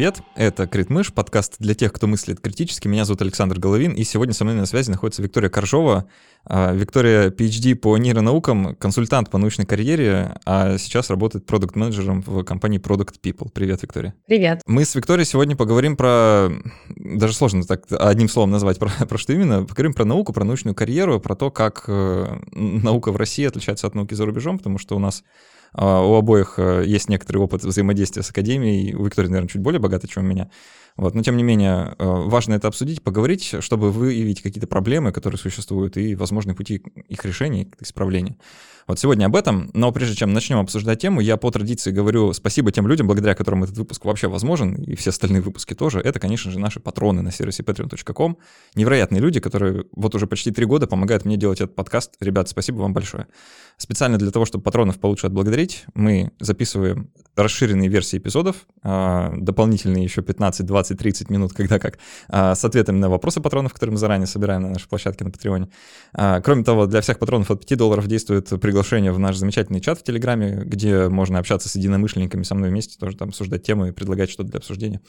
Привет, это Критмыш, подкаст для тех, кто мыслит критически. Меня зовут Александр Головин, и сегодня со мной на связи находится Виктория Коржова. А, Виктория PhD по нейронаукам, консультант по научной карьере, а сейчас работает продукт-менеджером в компании Product People. Привет, Виктория. Привет. Мы с Викторией сегодня поговорим про, даже сложно так одним словом назвать, про, про что именно, поговорим про науку, про научную карьеру, про то, как э, наука в России отличается от науки за рубежом, потому что у нас у обоих э, есть некоторый опыт взаимодействия с академией. У Виктории, наверное, чуть более богатый, чем у меня. Вот. Но, тем не менее, э, важно это обсудить, поговорить, чтобы выявить какие-то проблемы, которые существуют, и возможные пути их решения, исправления. Вот сегодня об этом, но прежде чем начнем обсуждать тему, я по традиции говорю спасибо тем людям, благодаря которым этот выпуск вообще возможен, и все остальные выпуски тоже. Это, конечно же, наши патроны на сервисе patreon.com. Невероятные люди, которые вот уже почти три года помогают мне делать этот подкаст. Ребят, спасибо вам большое. Специально для того, чтобы патронов получше отблагодарить, мы записываем расширенные версии эпизодов, а, дополнительные еще 15, 20, 30 минут, когда как, а, с ответами на вопросы патронов, которые мы заранее собираем на нашей площадке на Патреоне. А, кроме того, для всех патронов от 5 долларов действует приглашение в наш замечательный чат в Телеграме, где можно общаться с единомышленниками со мной вместе, тоже там обсуждать темы и предлагать что-то для обсуждения,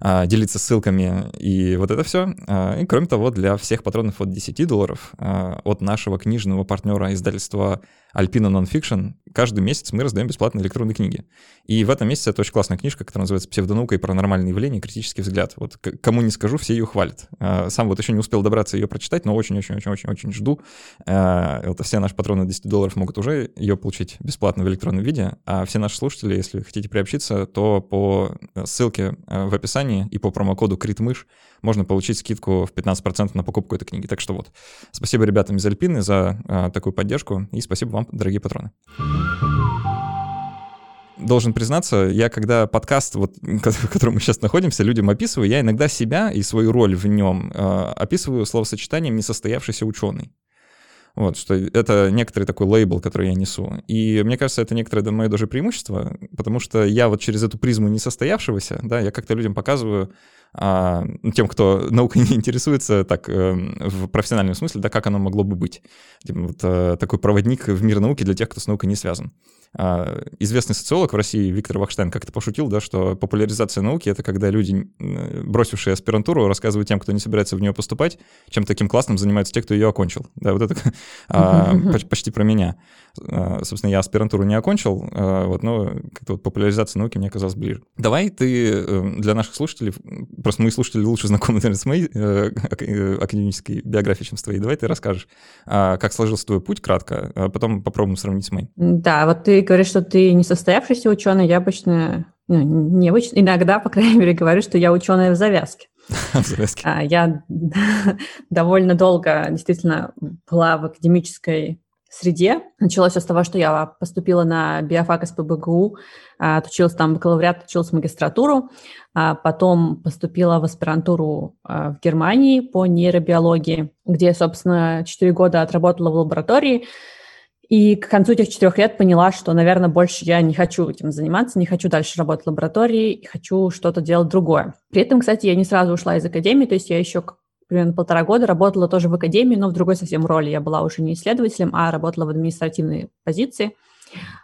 делиться ссылками и вот это все. И кроме того, для всех патронов от 10 долларов от нашего книжного партнера издательства Alpina Nonfiction, каждый месяц мы раздаем бесплатные электронные книги. И в этом месяце это очень классная книжка, которая называется «Псевдонаука и паранормальные явления. Критический взгляд». Вот кому не скажу, все ее хвалят. А, сам вот еще не успел добраться ее прочитать, но очень-очень-очень-очень жду. А, это все наши патроны 10 долларов могут уже ее получить бесплатно в электронном виде, а все наши слушатели, если хотите приобщиться, то по ссылке а, в описании и по промокоду «Критмыш» можно получить скидку в 15% на покупку этой книги. Так что вот, спасибо ребятам из Альпины за а, такую поддержку, и спасибо вам, дорогие патроны. Должен признаться, я когда подкаст, вот, в котором мы сейчас находимся, людям описываю, я иногда себя и свою роль в нем э, описываю словосочетанием «несостоявшийся ученый». Вот, что это некоторый такой лейбл, который я несу. И мне кажется, это некоторое мое даже преимущество, потому что я вот через эту призму несостоявшегося, да, я как-то людям показываю, а, ну, тем, кто наукой не интересуется так э, в профессиональном смысле, да, как оно могло бы быть. Типа, вот э, такой проводник в мир науки для тех, кто с наукой не связан. А, известный социолог в России Виктор Вахштайн как-то пошутил, да, что популяризация науки — это когда люди, бросившие аспирантуру, рассказывают тем, кто не собирается в нее поступать, чем таким классным занимаются те, кто ее окончил. Да, вот это а, почти про меня. А, собственно, я аспирантуру не окончил, вот, но как-то вот популяризация науки мне казалось ближе. Давай ты э, для наших слушателей, просто мои слушатели лучше знакомы, наверное, с моей э, э, академической биографией, чем с твоей. Давай ты расскажешь, как сложился твой путь кратко, а потом попробуем сравнить с моим. Да, вот ты говоришь, что ты не состоявшийся ученый, я обычно, ну, не обычно, иногда, по крайней мере, говорю, что я ученая в завязке. Я довольно долго действительно была в академической среде. Началось все с того, что я поступила на биофак СПБГУ, а, отучилась там бакалавриат, отучилась в магистратуру, а потом поступила в аспирантуру а, в Германии по нейробиологии, где, собственно, 4 года отработала в лаборатории, и к концу этих четырех лет поняла, что, наверное, больше я не хочу этим заниматься, не хочу дальше работать в лаборатории, и хочу что-то делать другое. При этом, кстати, я не сразу ушла из академии, то есть я еще примерно полтора года работала тоже в академии, но в другой совсем роли. Я была уже не исследователем, а работала в административной позиции.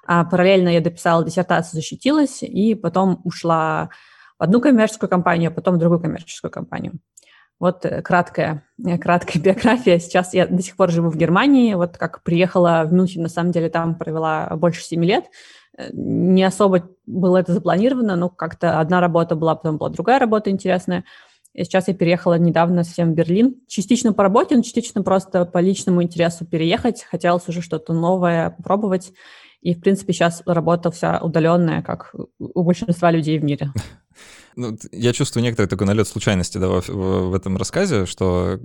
А параллельно я дописала диссертацию, защитилась, и потом ушла в одну коммерческую компанию, а потом в другую коммерческую компанию. Вот э, краткая, э, краткая биография. Сейчас я до сих пор живу в Германии. Вот как приехала в Мюнхен, на самом деле там провела больше семи лет. Э, не особо было это запланировано, но как-то одна работа была, потом была другая работа интересная. И сейчас я переехала недавно совсем в Берлин. Частично по работе, но частично просто по личному интересу переехать. Хотелось уже что-то новое попробовать. И, в принципе, сейчас работа вся удаленная, как у большинства людей в мире. Ну, я чувствую некоторый такой налет случайности да, в, в, этом рассказе, что,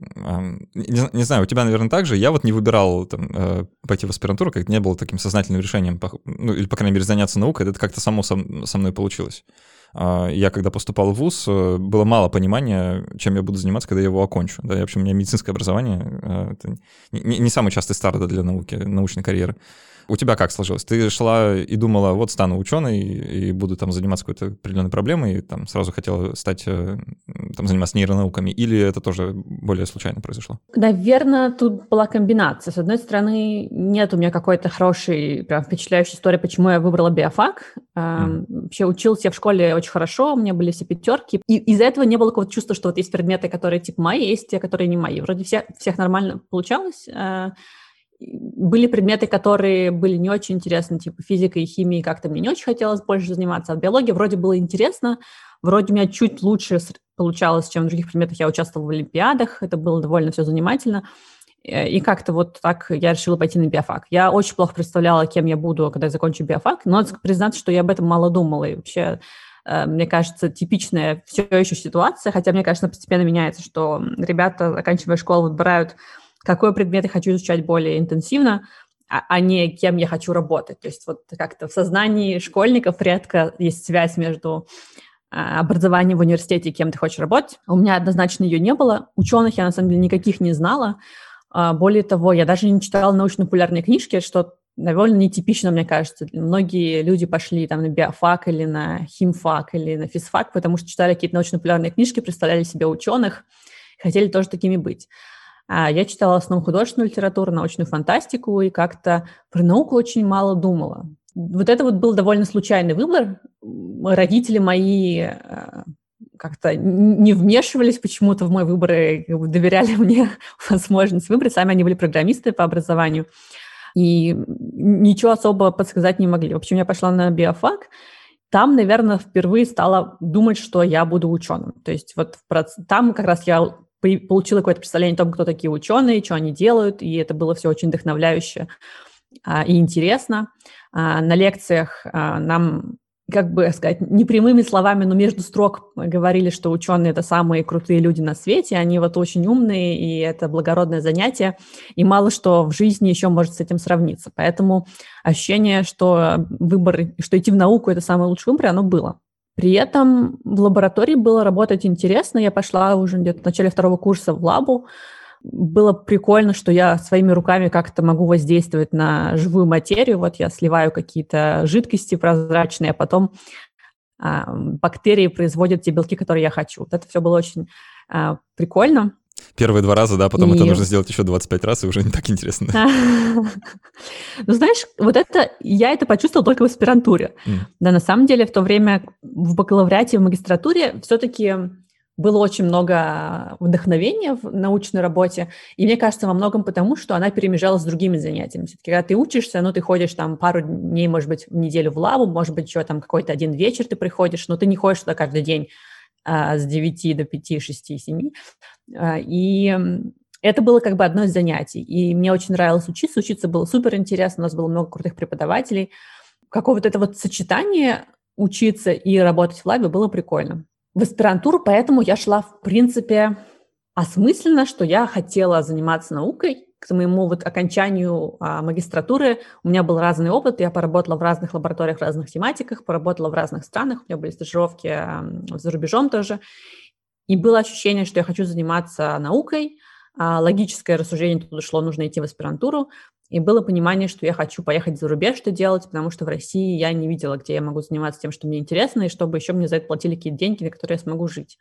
не, не знаю, у тебя, наверное, так же. Я вот не выбирал там, э, пойти в аспирантуру, как не было таким сознательным решением, ну, или, по крайней мере, заняться наукой, это как-то само со, со мной получилось. А, я когда поступал в ВУЗ, э, было мало понимания, чем я буду заниматься, когда я его окончу. Да, и, в общем, у меня медицинское образование э, — это не, не самый частый старт для науки, научной карьеры. У тебя как сложилось? Ты шла и думала, вот стану ученой и буду там заниматься какой-то определенной проблемой, и там сразу хотела стать э, там, заниматься нейронауками, или это тоже более случайно произошло? Наверное, тут была комбинация. С одной стороны, нет у меня какой-то хорошей, прям впечатляющей истории, почему я выбрала биофак. Mm. Вообще учился я в школе очень хорошо, у меня были все пятерки, и из-за этого не было какого-то чувства, что вот есть предметы, которые типа мои, есть те, которые не мои. Вроде всех, всех нормально получалось, а, были предметы, которые были не очень интересны, типа физика и химия, как-то мне не очень хотелось больше заниматься, а биология вроде было интересно, вроде у меня чуть лучше получалось, чем в других предметах. Я участвовала в олимпиадах, это было довольно все занимательно. Э, и как-то вот так я решила пойти на биофак. Я очень плохо представляла, кем я буду, когда я закончу биофак, но надо признаться, что я об этом мало думала. И вообще, э, мне кажется, типичная все еще ситуация, хотя, мне кажется, постепенно меняется, что ребята, заканчивая школу, выбирают какой предмет я хочу изучать более интенсивно, а, а не кем я хочу работать. То есть вот как-то в сознании школьников редко есть связь между а, образованием в университете кем ты хочешь работать. У меня однозначно ее не было. Ученых я, на самом деле, никаких не знала. А, более того, я даже не читала научно-популярные книжки, что довольно нетипично, мне кажется. Многие люди пошли там на биофак или на химфак или на физфак, потому что читали какие-то научно-популярные книжки, представляли себе ученых, хотели тоже такими быть. А я читала в основном художественную литературу, научную фантастику и как-то про науку очень мало думала. Вот это вот был довольно случайный выбор. Родители мои э, как-то не вмешивались почему-то в мой выбор и доверяли мне возможность выбрать. Сами они были программисты по образованию. И ничего особо подсказать не могли. В общем, я пошла на биофак. Там, наверное, впервые стала думать, что я буду ученым. То есть вот там как раз я получила какое-то представление о том, кто такие ученые, что они делают, и это было все очень вдохновляюще а, и интересно. А, на лекциях а, нам как бы сказать, непрямыми словами, но между строк говорили, что ученые – это самые крутые люди на свете, они вот очень умные, и это благородное занятие, и мало что в жизни еще может с этим сравниться. Поэтому ощущение, что выбор, что идти в науку – это самый лучший выбор, оно было. При этом в лаборатории было работать интересно. Я пошла уже где-то в начале второго курса в лабу. Было прикольно, что я своими руками как-то могу воздействовать на живую материю. Вот я сливаю какие-то жидкости прозрачные, а потом а, бактерии производят те белки, которые я хочу. Вот это все было очень а, прикольно. Первые два раза, да, потом и... это нужно сделать еще 25 раз, и уже не так интересно. Ну, знаешь, вот это, я это почувствовала только в аспирантуре. Да, на самом деле, в то время в бакалавриате, в магистратуре все-таки было очень много вдохновения в научной работе, и мне кажется, во многом потому, что она перемежалась с другими занятиями. Все-таки, когда ты учишься, ну, ты ходишь там пару дней, может быть, в неделю в лабу, может быть, еще там какой-то один вечер ты приходишь, но ты не ходишь туда каждый день а, с 9 до 5, 6, 7. И это было как бы одно из занятий. И мне очень нравилось учиться. Учиться было супер интересно. У нас было много крутых преподавателей. Какого-то это вот сочетание учиться и работать в лабе было прикольно. В аспирантуру поэтому я шла, в принципе, осмысленно, что я хотела заниматься наукой, к моему вот окончанию а, магистратуры у меня был разный опыт. Я поработала в разных лабораториях, в разных тематиках, поработала в разных странах. У меня были стажировки а, за рубежом тоже. И было ощущение, что я хочу заниматься наукой. А, логическое рассуждение туда шло, нужно идти в аспирантуру. И было понимание, что я хочу поехать за рубеж, что делать, потому что в России я не видела, где я могу заниматься тем, что мне интересно, и чтобы еще мне за это платили какие-то деньги, на которые я смогу жить.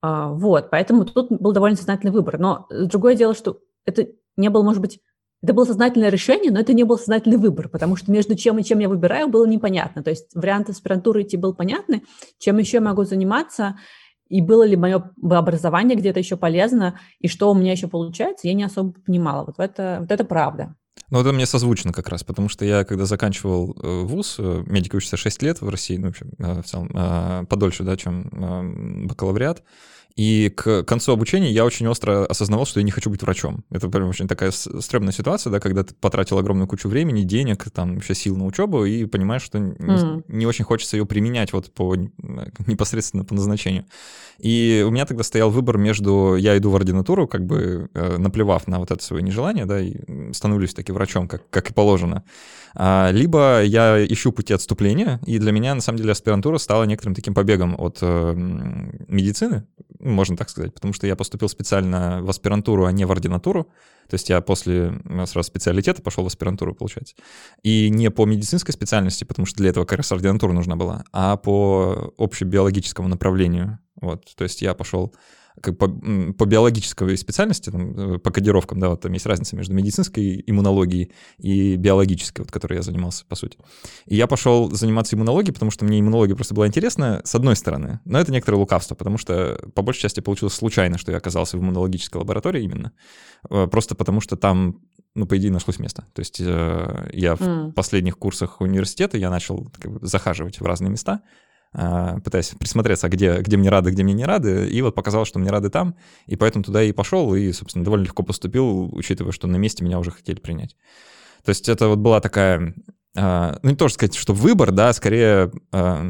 А, вот, поэтому тут был довольно сознательный выбор. Но другое дело, что это не было, может быть, это было сознательное решение, но это не был сознательный выбор, потому что между чем и чем я выбираю, было непонятно. То есть вариант аспирантуры идти был понятный, чем еще могу заниматься, и было ли мое образование где-то еще полезно, и что у меня еще получается, я не особо понимала. Вот это, вот это правда. Ну, это мне созвучно как раз, потому что я, когда заканчивал э, вуз, э, медик учится 6 лет в России, ну, в общем, э, в целом, подольше, да, чем бакалавриат, и к концу обучения я очень остро осознавал, что я не хочу быть врачом. Это прям очень такая стрёмная ситуация, да, когда ты потратил огромную кучу времени, денег, там, вообще сил на учебу, и понимаешь, что mm. не, не очень хочется ее применять вот по непосредственно по назначению. И у меня тогда стоял выбор между я иду в ординатуру, как бы э, наплевав на вот это свое нежелание, да, и становлюсь таки врачом, как, как и положено. А, либо я ищу пути отступления, и для меня, на самом деле, аспирантура стала некоторым таким побегом от э, медицины, можно так сказать, потому что я поступил специально в аспирантуру, а не в ординатуру. То есть я после сразу специалитета пошел в аспирантуру, получается. И не по медицинской специальности, потому что для этого как раз ординатура нужна была, а по общебиологическому направлению. Вот, то есть я пошел как по, по биологической специальности, там, э, по кодировкам, да, вот там есть разница между медицинской иммунологией и биологической, вот, которой я занимался, по сути. И я пошел заниматься иммунологией, потому что мне иммунология просто была интересна, с одной стороны, но это некоторое лукавство, потому что по большей части получилось случайно, что я оказался в иммунологической лаборатории именно, э, просто потому что там ну, по идее, нашлось место. То есть э, я mm. в последних курсах университета я начал как бы, захаживать в разные места, пытаясь присмотреться, где, где мне рады, где мне не рады, и вот показалось, что мне рады там, и поэтому туда и пошел, и, собственно, довольно легко поступил, учитывая, что на месте меня уже хотели принять. То есть это вот была такая, а, ну не то сказать, что выбор, да, скорее а,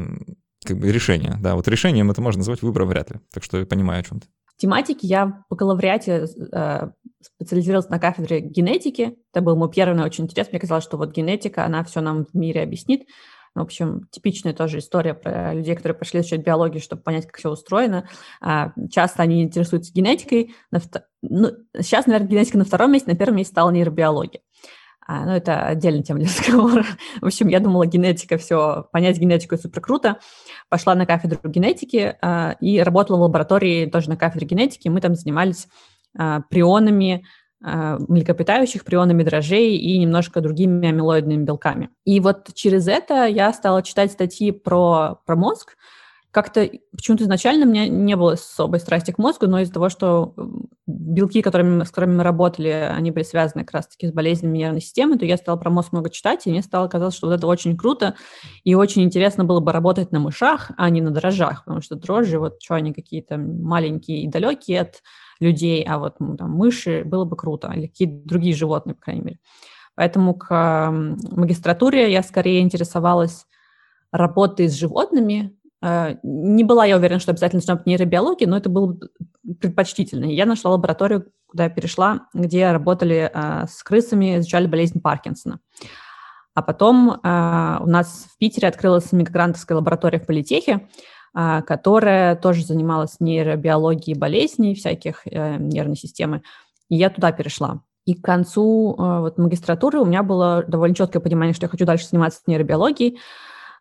как бы решение, да, вот решением это можно назвать выбором вряд ли, так что я понимаю о чем то В тематике я по бакалавриате э, специализировалась на кафедре генетики. Это был мой первый очень интерес. Мне казалось, что вот генетика, она все нам в мире объяснит. В общем, типичная тоже история про людей, которые пошли изучать биологию, чтобы понять, как все устроено. А, часто они интересуются генетикой. Ну, сейчас, наверное, генетика на втором месте, на первом месте стала нейробиология. А, ну, это отдельная тема для разговора. В общем, я думала, генетика, все, понять генетику супер круто. Пошла на кафедру генетики а, и работала в лаборатории тоже на кафедре генетики. Мы там занимались а, прионами, млекопитающих прионами дрожжей и немножко другими амилоидными белками. И вот через это я стала читать статьи про, про мозг. Как-то почему-то изначально у меня не было особой страсти к мозгу, но из-за того, что белки, которыми, с которыми мы работали, они были связаны как раз-таки с болезнями нервной системы, то я стала про мозг много читать, и мне стало казаться, что вот это очень круто, и очень интересно было бы работать на мышах, а не на дрожжах, потому что дрожжи, вот что они какие-то маленькие и далекие от людей, а вот там, мыши было бы круто, или какие-то другие животные, по крайней мере. Поэтому к магистратуре я скорее интересовалась работой с животными. Э, не была я уверена, что обязательно быть нейробиология, но это было предпочтительно. Я нашла лабораторию, куда я перешла, где работали э, с крысами, изучали болезнь Паркинсона. А потом э, у нас в Питере открылась микрогрантовская лаборатория в политехе, которая тоже занималась нейробиологией болезней всяких э, нервной системы. И я туда перешла. И к концу э, вот, магистратуры у меня было довольно четкое понимание, что я хочу дальше заниматься нейробиологией.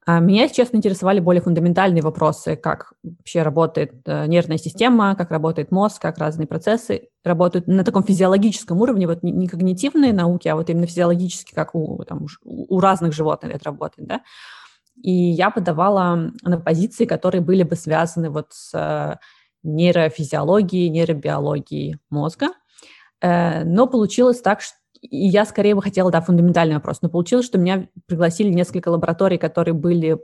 А меня, если честно, интересовали более фундаментальные вопросы, как вообще работает э, нервная система, как работает мозг, как разные процессы работают на таком физиологическом уровне, вот не когнитивные науки, а вот именно физиологически, как у, там, у разных животных это работает, да. И я подавала на позиции, которые были бы связаны вот с э, нейрофизиологией, нейробиологией мозга. Э, но получилось так, что и я скорее бы хотела, да, фундаментальный вопрос, но получилось, что меня пригласили несколько лабораторий, которые были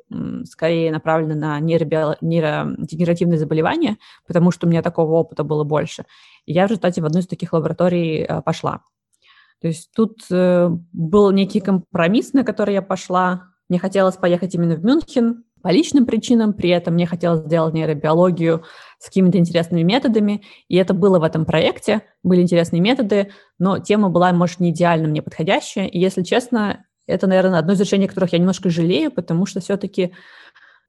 скорее направлены на нейробио... нейродегенеративные заболевания, потому что у меня такого опыта было больше. И я в результате в одну из таких лабораторий э, пошла. То есть тут был некий компромисс, на который я пошла, мне хотелось поехать именно в Мюнхен по личным причинам, при этом мне хотелось сделать нейробиологию с какими-то интересными методами, и это было в этом проекте, были интересные методы, но тема была, может, не идеально мне подходящая, и, если честно, это, наверное, одно из решений, которых я немножко жалею, потому что все-таки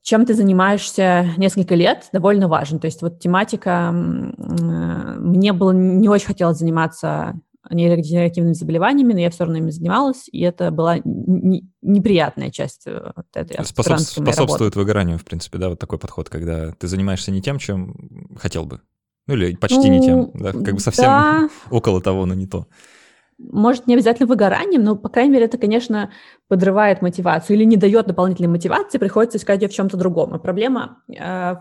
чем ты занимаешься несколько лет, довольно важен. То есть вот тематика, мне было не очень хотелось заниматься нейродегенеративными заболеваниями, но я все равно ими занималась, и это была неприятная часть э, вот этой Способ, Способствует работы. выгоранию, в принципе, да, вот такой подход, когда ты занимаешься не тем, чем хотел бы. Ну или почти ну, не тем, ну, да, как бы совсем да. около того, но не то. Может, не обязательно выгоранием, но, по крайней мере, это, конечно, подрывает мотивацию или не дает дополнительной мотивации, приходится искать ее в чем-то другом. И проблема э,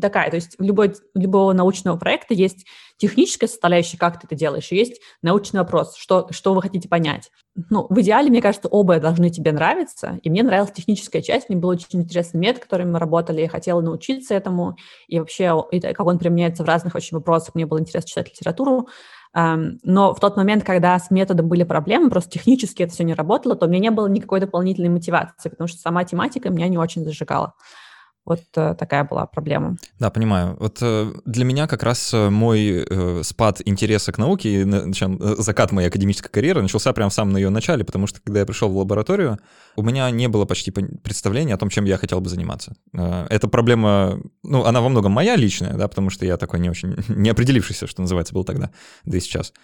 такая, то есть в любой, любого научного проекта есть техническая составляющая, как ты это делаешь, есть научный вопрос, что, что вы хотите понять. Ну, в идеале, мне кажется, оба должны тебе нравиться, и мне нравилась техническая часть, мне был очень интересный метод, которым мы работали, я хотела научиться этому, и вообще, и как он применяется в разных очень вопросах, мне было интересно читать литературу, но в тот момент, когда с методом были проблемы, просто технически это все не работало, то у меня не было никакой дополнительной мотивации, потому что сама тематика меня не очень зажигала. Вот э, такая была проблема. Да, понимаю. Вот э, для меня как раз э, мой спад интереса к науке, э, закат моей академической карьеры начался прямо в самом ее начале, потому что когда я пришел в лабораторию, у меня не было почти представления о том, чем я хотел бы заниматься. Эта проблема, ну, она во многом моя личная, да, потому что я такой не очень, не определившийся, что называется, был тогда, да и сейчас.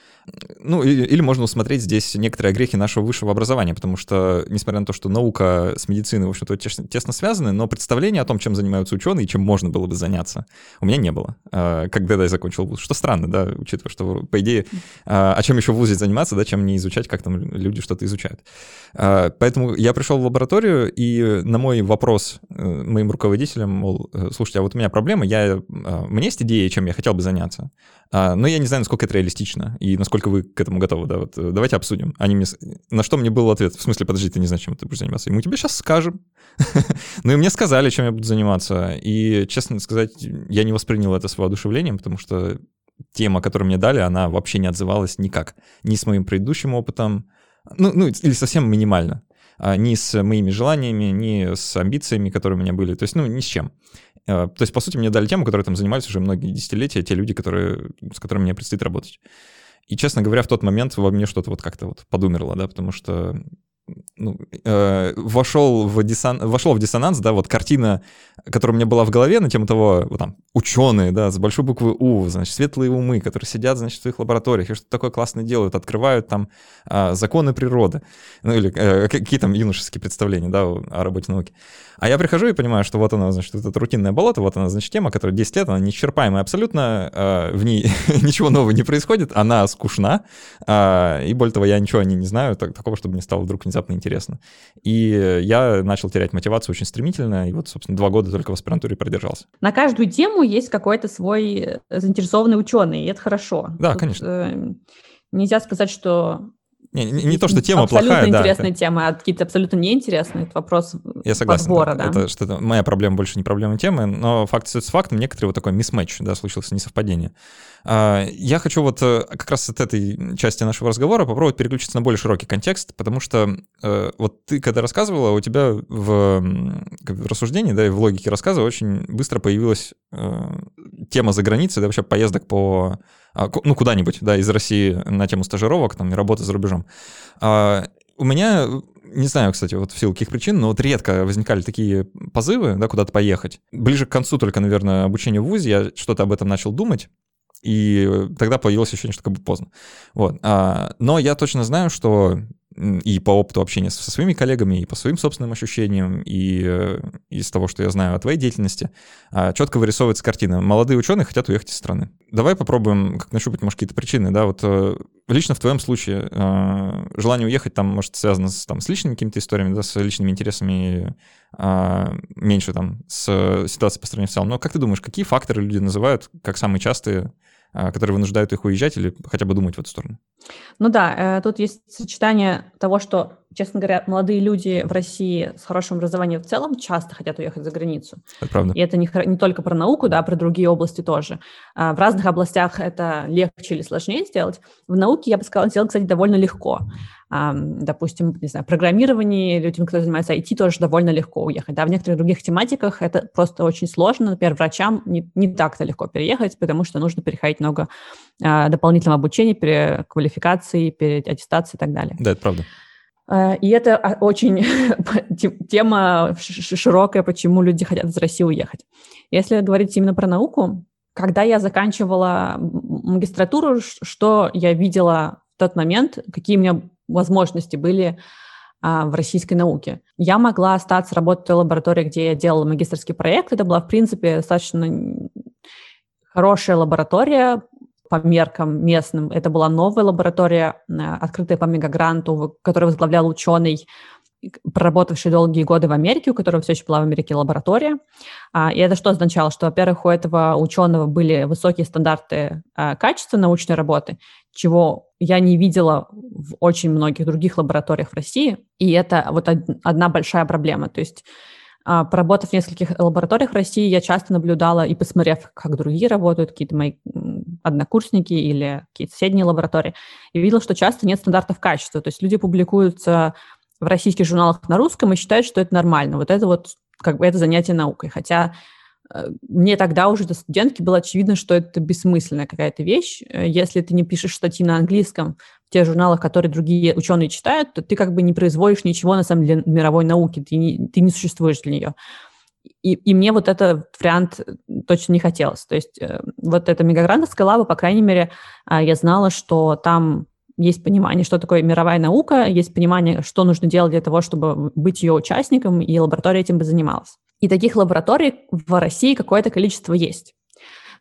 Ну, или, или можно усмотреть здесь некоторые грехи нашего высшего образования, потому что, несмотря на то, что наука с медициной, в общем-то, тесно связаны, но представление о том, чем занимаются ученые чем можно было бы заняться, у меня не было, э, когда я закончил вуз. Что странно, да, учитывая, что, по идее, о чем еще в вузе заниматься, да, чем не изучать, как там люди что-то изучают. Поэтому я пришел в лабораторию, и на мой вопрос моим руководителям, мол, э, слушайте, а вот у меня проблема, я, а, у меня есть идея, чем я хотел бы заняться, а, но я не знаю, насколько это реалистично и насколько вы к этому готовы, да, вот э, давайте обсудим. Они мне, на что мне был ответ, в смысле, подожди, ты не знаешь, чем ты будешь заниматься, и мы тебе сейчас скажем. ну и мне сказали, чем я буду заниматься, и, честно сказать, я не воспринял это с воодушевлением, потому что тема, которую мне дали, она вообще не отзывалась никак, ни с моим предыдущим опытом, ну, ну или совсем минимально. А, ни с моими желаниями, ни с амбициями, которые у меня были, то есть, ну, ни с чем. А, то есть, по сути, мне дали тему, которой там занимались уже многие десятилетия, те люди, которые, с которыми мне предстоит работать. И, честно говоря, в тот момент во мне что-то вот как-то вот подумерло, да, потому что ну, э, вошел, в диссон... вошел в диссонанс, да, вот картина, которая у меня была в голове на тему того, вот там, ученые, да, с большой буквы У, значит, светлые умы, которые сидят, значит, в своих лабораториях и что-то такое классное делают, открывают там э, законы природы, ну, или э, какие там юношеские представления, да, о работе науки. А я прихожу и понимаю, что вот она, значит, это рутинное болото, вот она, значит, тема, которая 10 лет, она неисчерпаемая абсолютно, э, в ней ничего нового не происходит, она скучна, э, и более того, я ничего о ней не знаю, так, такого, чтобы мне стало вдруг внезапно интересно. И я начал терять мотивацию очень стремительно, и вот, собственно, два года только в аспирантуре продержался. На каждую тему есть какой-то свой э, заинтересованный ученый, и это хорошо. Да, Тут, конечно. Э, нельзя сказать, что не, не, не то, что тема абсолютно плохая, да. интересная тема, а какие-то абсолютно неинтересные. Это вопрос Я согласен, подбора, да. да. Это что-то моя проблема больше не проблема темы, но факт с фактом, некоторый вот такой мисс-матч, да, случился, несовпадение. А, я хочу вот э, как раз от этой части нашего разговора попробовать переключиться на более широкий контекст, потому что э, вот ты, когда рассказывала, у тебя в, в рассуждении, да, и в логике рассказа очень быстро появилась э, тема за границей, да, вообще поездок по ну, куда-нибудь, да, из России на тему стажировок, там, и работы за рубежом. А, у меня, не знаю, кстати, вот в силу каких причин, но вот редко возникали такие позывы, да, куда-то поехать. Ближе к концу только, наверное, обучения в ВУЗе я что-то об этом начал думать, и тогда появилось ощущение, что как бы поздно. Вот. А, но я точно знаю, что и по опыту общения со своими коллегами, и по своим собственным ощущениям, и э, из того, что я знаю о твоей деятельности, а, четко вырисовывается картина. Молодые ученые хотят уехать из страны. Давай попробуем как нащупать, может, какие-то причины, да, вот э, лично в твоем случае э, желание уехать там, может, связано с, там, с личными какими-то историями, да, с личными интересами, а, меньше там с ситуацией по стране в целом. Но как ты думаешь, какие факторы люди называют как самые частые которые вынуждают их уезжать или хотя бы думать в эту сторону? Ну да, э, тут есть сочетание того, что, честно говоря, молодые люди в России с хорошим образованием в целом часто хотят уехать за границу. Это правда. И это не, не только про науку, да, а про другие области тоже. А, в разных областях это легче или сложнее сделать. В науке, я бы сказала, сделать, кстати, довольно легко допустим, не знаю, программировании, людям, которые занимаются IT, тоже довольно легко уехать. Да, в некоторых других тематиках это просто очень сложно. Например, врачам не, не так-то легко переехать, потому что нужно переходить много а, дополнительного обучения, переквалификации, переаттестации и так далее. Да, это правда. А, и это а, очень тема широкая, почему люди хотят из России уехать. Если говорить именно про науку, когда я заканчивала магистратуру, что я видела в тот момент, какие у меня возможности были а, в российской науке. Я могла остаться работать в той лаборатории, где я делала магистрский проект. Это была, в принципе, достаточно хорошая лаборатория по меркам местным. Это была новая лаборатория, а, открытая по мегагранту, которую возглавлял ученый проработавший долгие годы в Америке, у которого все еще была в Америке лаборатория. А, и это что означало? Что, во-первых, у этого ученого были высокие стандарты а, качества научной работы, чего я не видела в очень многих других лабораториях в России. И это вот одна большая проблема. То есть а, Поработав в нескольких лабораториях России, я часто наблюдала и посмотрев, как другие работают, какие-то мои однокурсники или какие-то соседние лаборатории, и видела, что часто нет стандартов качества. То есть люди публикуются в российских журналах на русском и считают, что это нормально. Вот это вот как бы это занятие наукой. Хотя мне тогда уже до студентки было очевидно, что это бессмысленная какая-то вещь. Э, если ты не пишешь статьи на английском в тех журналах, которые другие ученые читают, то ты как бы не производишь ничего на самом деле мировой науки, ты не, ты не существуешь для нее. и, и мне вот этот вариант точно не хотелось. То есть э, вот эта мегагрантовская лаба, по крайней мере, э, я знала, что там есть понимание, что такое мировая наука, есть понимание, что нужно делать для того, чтобы быть ее участником, и лаборатория этим бы занималась. И таких лабораторий в России какое-то количество есть.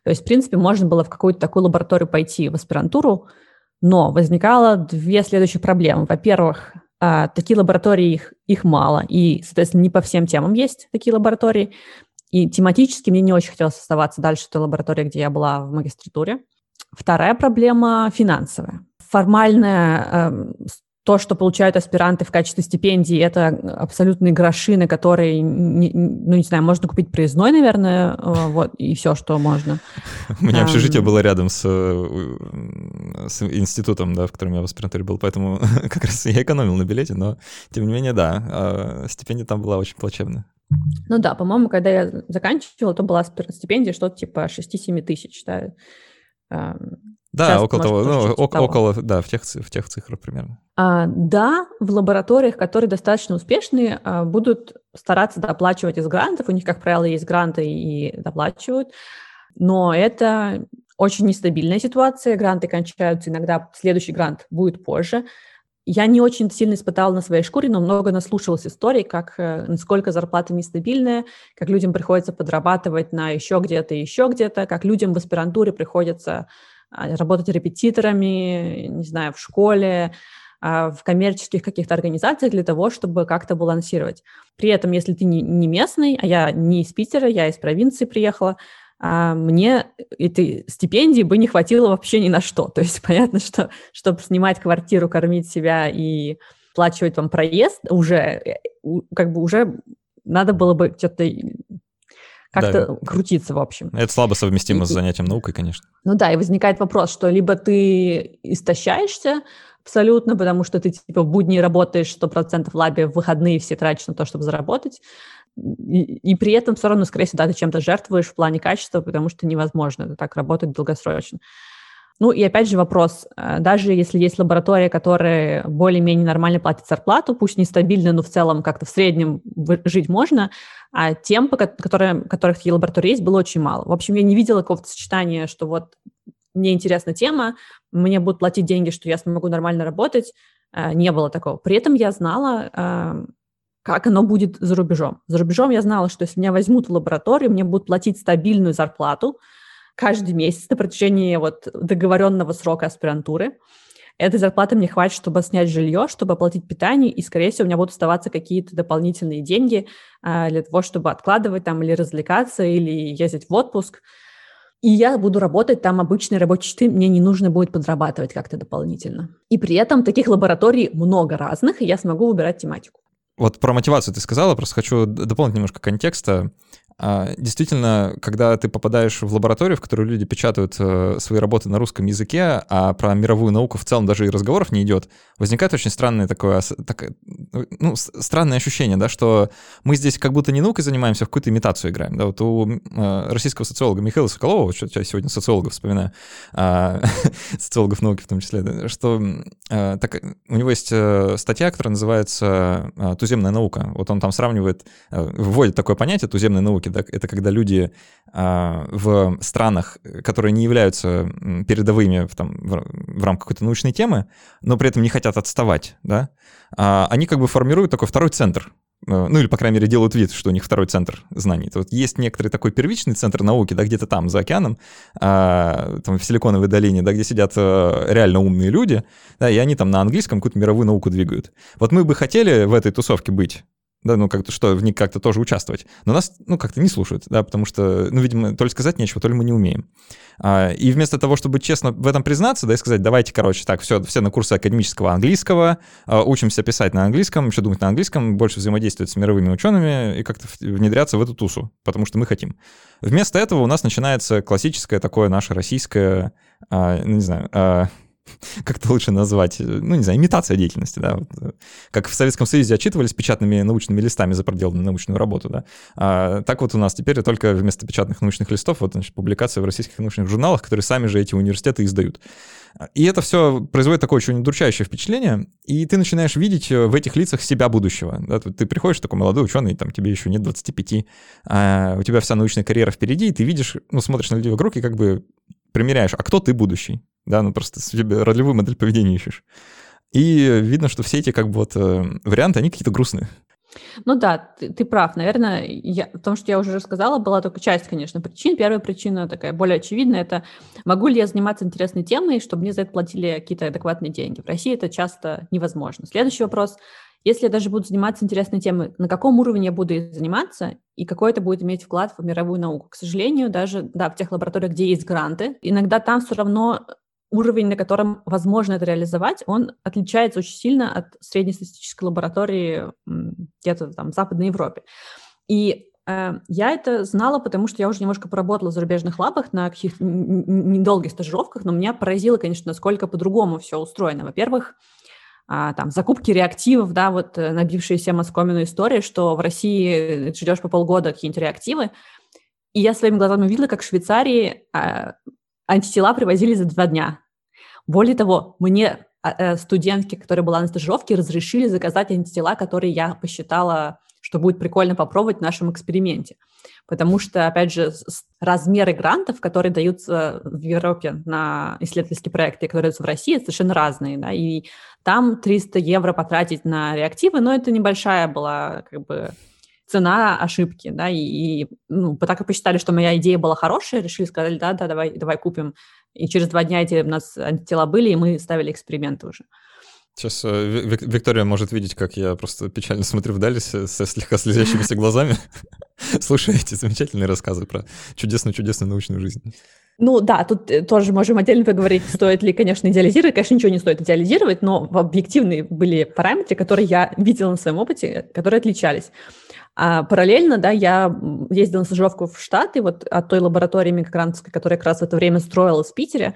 То есть, в принципе, можно было в какую-то такую лабораторию пойти в аспирантуру, но возникало две следующих проблемы. Во-первых, а, такие лаборатории, их, их мало, и, соответственно, не по всем темам есть такие лаборатории. И тематически мне не очень хотелось оставаться дальше в той лаборатории, где я была в магистратуре. Вторая проблема финансовая. Формальная э, то, что получают аспиранты в качестве стипендии, это абсолютные гроши, на которые, ну, не знаю, можно купить проездной, наверное, э, вот, и все, что можно. У меня общежитие было рядом с, э, с институтом, да, в котором я в аспирантуре был, поэтому как раз я экономил на билете, но, тем не менее, да, а стипендия там была очень плачевная. Ну да, по-моему, когда я заканчивала, то была стипендия что-то типа 6-7 тысяч, да. Да, Сейчас, около того, ну, около, около, да, в тех, в тех цифрах примерно. А, да, в лабораториях, которые достаточно успешные, а, будут стараться доплачивать из грантов. У них, как правило, есть гранты и доплачивают. Но это очень нестабильная ситуация. Гранты кончаются иногда, следующий грант будет позже. Я не очень сильно испытала на своей шкуре, но много наслушалась историй, как э, насколько зарплата нестабильная, как людям приходится подрабатывать на еще где-то, еще где-то, как людям в аспирантуре приходится работать репетиторами, не знаю, в школе, а, в коммерческих каких-то организациях для того, чтобы как-то балансировать. При этом, если ты не, местный, а я не из Питера, я из провинции приехала, а мне этой стипендии бы не хватило вообще ни на что. То есть понятно, что чтобы снимать квартиру, кормить себя и оплачивать вам проезд, уже э, как бы уже надо было бы что-то как-то да. крутиться, в общем. Это слабо совместимо и, с занятием наукой, конечно. Ну да, и возникает вопрос, что либо ты истощаешься абсолютно, потому что ты типа в будни работаешь 100% в лабе, в выходные все тратишь на то, чтобы заработать, и, и при этом все равно, скорее всего, да, ты чем-то жертвуешь в плане качества, потому что невозможно так работать долгосрочно. Ну и опять же вопрос, э, даже если есть лаборатория, которая более-менее нормально платит зарплату, пусть нестабильно, но в целом как-то в среднем жить можно, а тем, которые, которых такие лаборатории есть, было очень мало. В общем, я не видела какого-то сочетания, что вот мне интересна тема, мне будут платить деньги, что я смогу нормально работать. Э, не было такого. При этом я знала, э, как оно будет за рубежом. За рубежом я знала, что если меня возьмут в лабораторию, мне будут платить стабильную зарплату каждый месяц на протяжении вот договоренного срока аспирантуры. Этой зарплаты мне хватит, чтобы снять жилье, чтобы оплатить питание, и, скорее всего, у меня будут оставаться какие-то дополнительные деньги а, для того, чтобы откладывать там или развлекаться, или ездить в отпуск. И я буду работать там обычные рабочие часы, мне не нужно будет подрабатывать как-то дополнительно. И при этом таких лабораторий много разных, и я смогу выбирать тематику. Вот про мотивацию ты сказала, просто хочу дополнить немножко контекста. А, действительно, когда ты попадаешь в лабораторию, в которой люди печатают э, свои работы на русском языке, а про мировую науку в целом даже и разговоров не идет, возникает очень странное такое, так, ну, странное ощущение, да, что мы здесь как будто не наукой занимаемся, а в какую-то имитацию играем. Да, вот у э, российского социолога Михаила Соколова, что я сегодня социологов вспоминаю, а, социологов науки в том числе, что э, так, у него есть статья, которая называется «Туземная наука». Вот он там сравнивает, вводит такое понятие «туземной науки», науки, да, это когда люди а, в странах, которые не являются передовыми в, там, в, рамках какой-то научной темы, но при этом не хотят отставать, да, а, они как бы формируют такой второй центр, э, ну или, по крайней мере, делают вид, что у них второй центр знаний. Вот есть некоторый такой первичный центр науки, да, где-то там, за океаном, а, там в Силиконовой долине, да, где сидят а, реально умные люди, да, и они там на английском какую-то мировую науку двигают. Вот мы бы хотели в этой тусовке быть, да, ну как-то что, в них как-то тоже участвовать. Но нас, ну, как-то не слушают, да, потому что, ну, видимо, то ли сказать нечего, то ли мы не умеем. А, и вместо того, чтобы честно в этом признаться, да, и сказать, давайте, короче, так, все, все на курсы академического английского, а, учимся писать на английском, еще думать на английском, больше взаимодействовать с мировыми учеными и как-то внедряться в эту тусу, потому что мы хотим. Вместо этого у нас начинается классическое такое наше российское, а, ну, не знаю, а, как это лучше назвать, ну, не знаю, имитация деятельности, да, вот, э, как в Советском Союзе отчитывались печатными научными листами за проделанную научную работу, да, а так вот у нас теперь только вместо печатных научных листов вот, значит, публикация в российских научных журналах, которые сами же эти университеты издают. И это все производит такое очень удручающее впечатление, и ты начинаешь видеть э, в этих лицах себя будущего. Да? Ты приходишь, такой молодой ученый, там тебе еще нет 25, а у тебя вся научная карьера впереди, и ты видишь, ну, смотришь на людей вокруг и как бы примеряешь, а кто ты будущий? Да, ну просто себе ролевую модель поведения ищешь. И видно, что все эти как бы вот э, варианты, они какие-то грустные. Ну да, ты, ты прав. Наверное, я, в том, что я уже рассказала, была только часть, конечно, причин. Первая причина такая более очевидная, это могу ли я заниматься интересной темой, чтобы мне за это платили какие-то адекватные деньги. В России это часто невозможно. Следующий вопрос. Если я даже буду заниматься интересной темой, на каком уровне я буду заниматься и какой это будет иметь вклад в мировую науку? К сожалению, даже да, в тех лабораториях, где есть гранты, иногда там все равно уровень, на котором возможно это реализовать, он отличается очень сильно от среднестатистической лаборатории где-то там в Западной Европе. И э, я это знала, потому что я уже немножко поработала в зарубежных лабах на каких-то недолгих стажировках, но меня поразило, конечно, насколько по-другому все устроено. Во-первых, э, там, закупки реактивов, да, вот э, набившаяся Москомину история, что в России ждешь по полгода какие-нибудь реактивы, и я своими глазами увидела, как в Швейцарии э, антитела привозили за два дня. Более того, мне а, э, студентки, которая была на стажировке, разрешили заказать антитела, которые я посчитала, что будет прикольно попробовать в нашем эксперименте. Потому что, опять же, размеры грантов, которые даются в Европе на исследовательские проекты, которые даются в России, совершенно разные. Да? И там 300 евро потратить на реактивы, но это небольшая была как бы цена ошибки, да, и, и ну, так как посчитали, что моя идея была хорошая, решили, сказали, да, да, давай, давай купим. И через два дня эти у нас антитела были, и мы ставили эксперименты уже. Сейчас э, Виктория может видеть, как я просто печально смотрю вдали со слегка слезящимися глазами, слушая эти замечательные рассказы про чудесную-чудесную научную жизнь. Ну да, тут э, тоже можем отдельно поговорить, стоит ли, конечно, идеализировать. Конечно, ничего не стоит идеализировать, но объективные были параметры, которые я видела на своем опыте, которые отличались. А параллельно, да, я ездила на стажировку в Штаты, вот от той лаборатории мигрантской, которая как раз в это время строилась в Питере,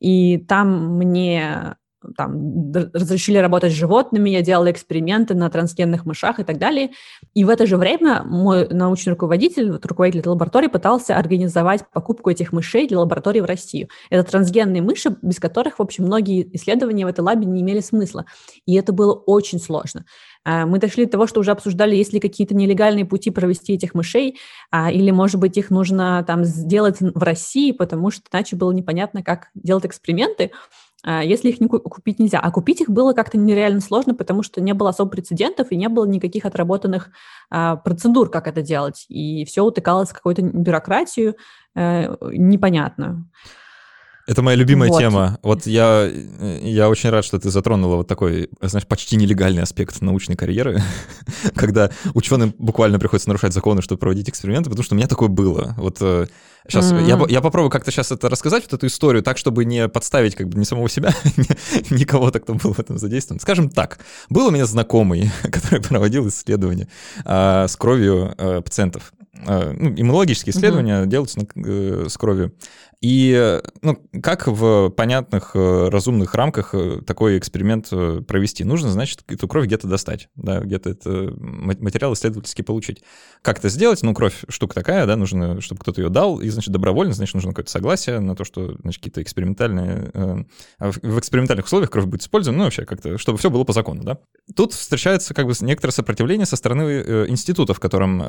и там мне там, разрешили работать с животными, я делала эксперименты на трансгенных мышах и так далее. И в это же время мой научный руководитель, вот, руководитель этой лаборатории пытался организовать покупку этих мышей для лаборатории в Россию. Это трансгенные мыши, без которых, в общем, многие исследования в этой лабе не имели смысла. И это было очень сложно. А, мы дошли до того, что уже обсуждали, есть ли какие-то нелегальные пути провести этих мышей, а, или, может быть, их нужно там сделать в России, потому что иначе было непонятно, как делать эксперименты. А, если их не купить нельзя. А купить их было как-то нереально сложно, потому что не было особо прецедентов и не было никаких отработанных а, процедур, как это делать. И все утыкалось в какую-то бюрократию а, непонятную. Это моя любимая вот. тема. Вот я, я очень рад, что ты затронула вот такой, знаешь, почти нелегальный аспект научной карьеры, когда ученым буквально приходится нарушать законы, чтобы проводить эксперименты, потому что у меня такое было. Вот сейчас mm-hmm. я, я попробую как-то сейчас это рассказать, вот эту историю, так, чтобы не подставить как бы ни самого себя, ни, кого-то, кто был в этом задействован. Скажем так, был у меня знакомый, который проводил исследования а, с кровью а, пациентов. Ну, иммунологические исследования mm-hmm. делаются на, э, с кровью. И ну, как в понятных, э, разумных рамках э, такой эксперимент э, провести? Нужно, значит, эту кровь где-то достать, да, где-то это материал исследовательский получить. Как это сделать? Ну, кровь штука такая, да, нужно, чтобы кто-то ее дал, и, значит, добровольно, значит, нужно какое-то согласие на то, что, значит, какие-то экспериментальные... А в экспериментальных условиях кровь будет использована, ну, вообще как-то, чтобы все было по закону, да. Тут встречается как бы некоторое сопротивление со стороны института, в котором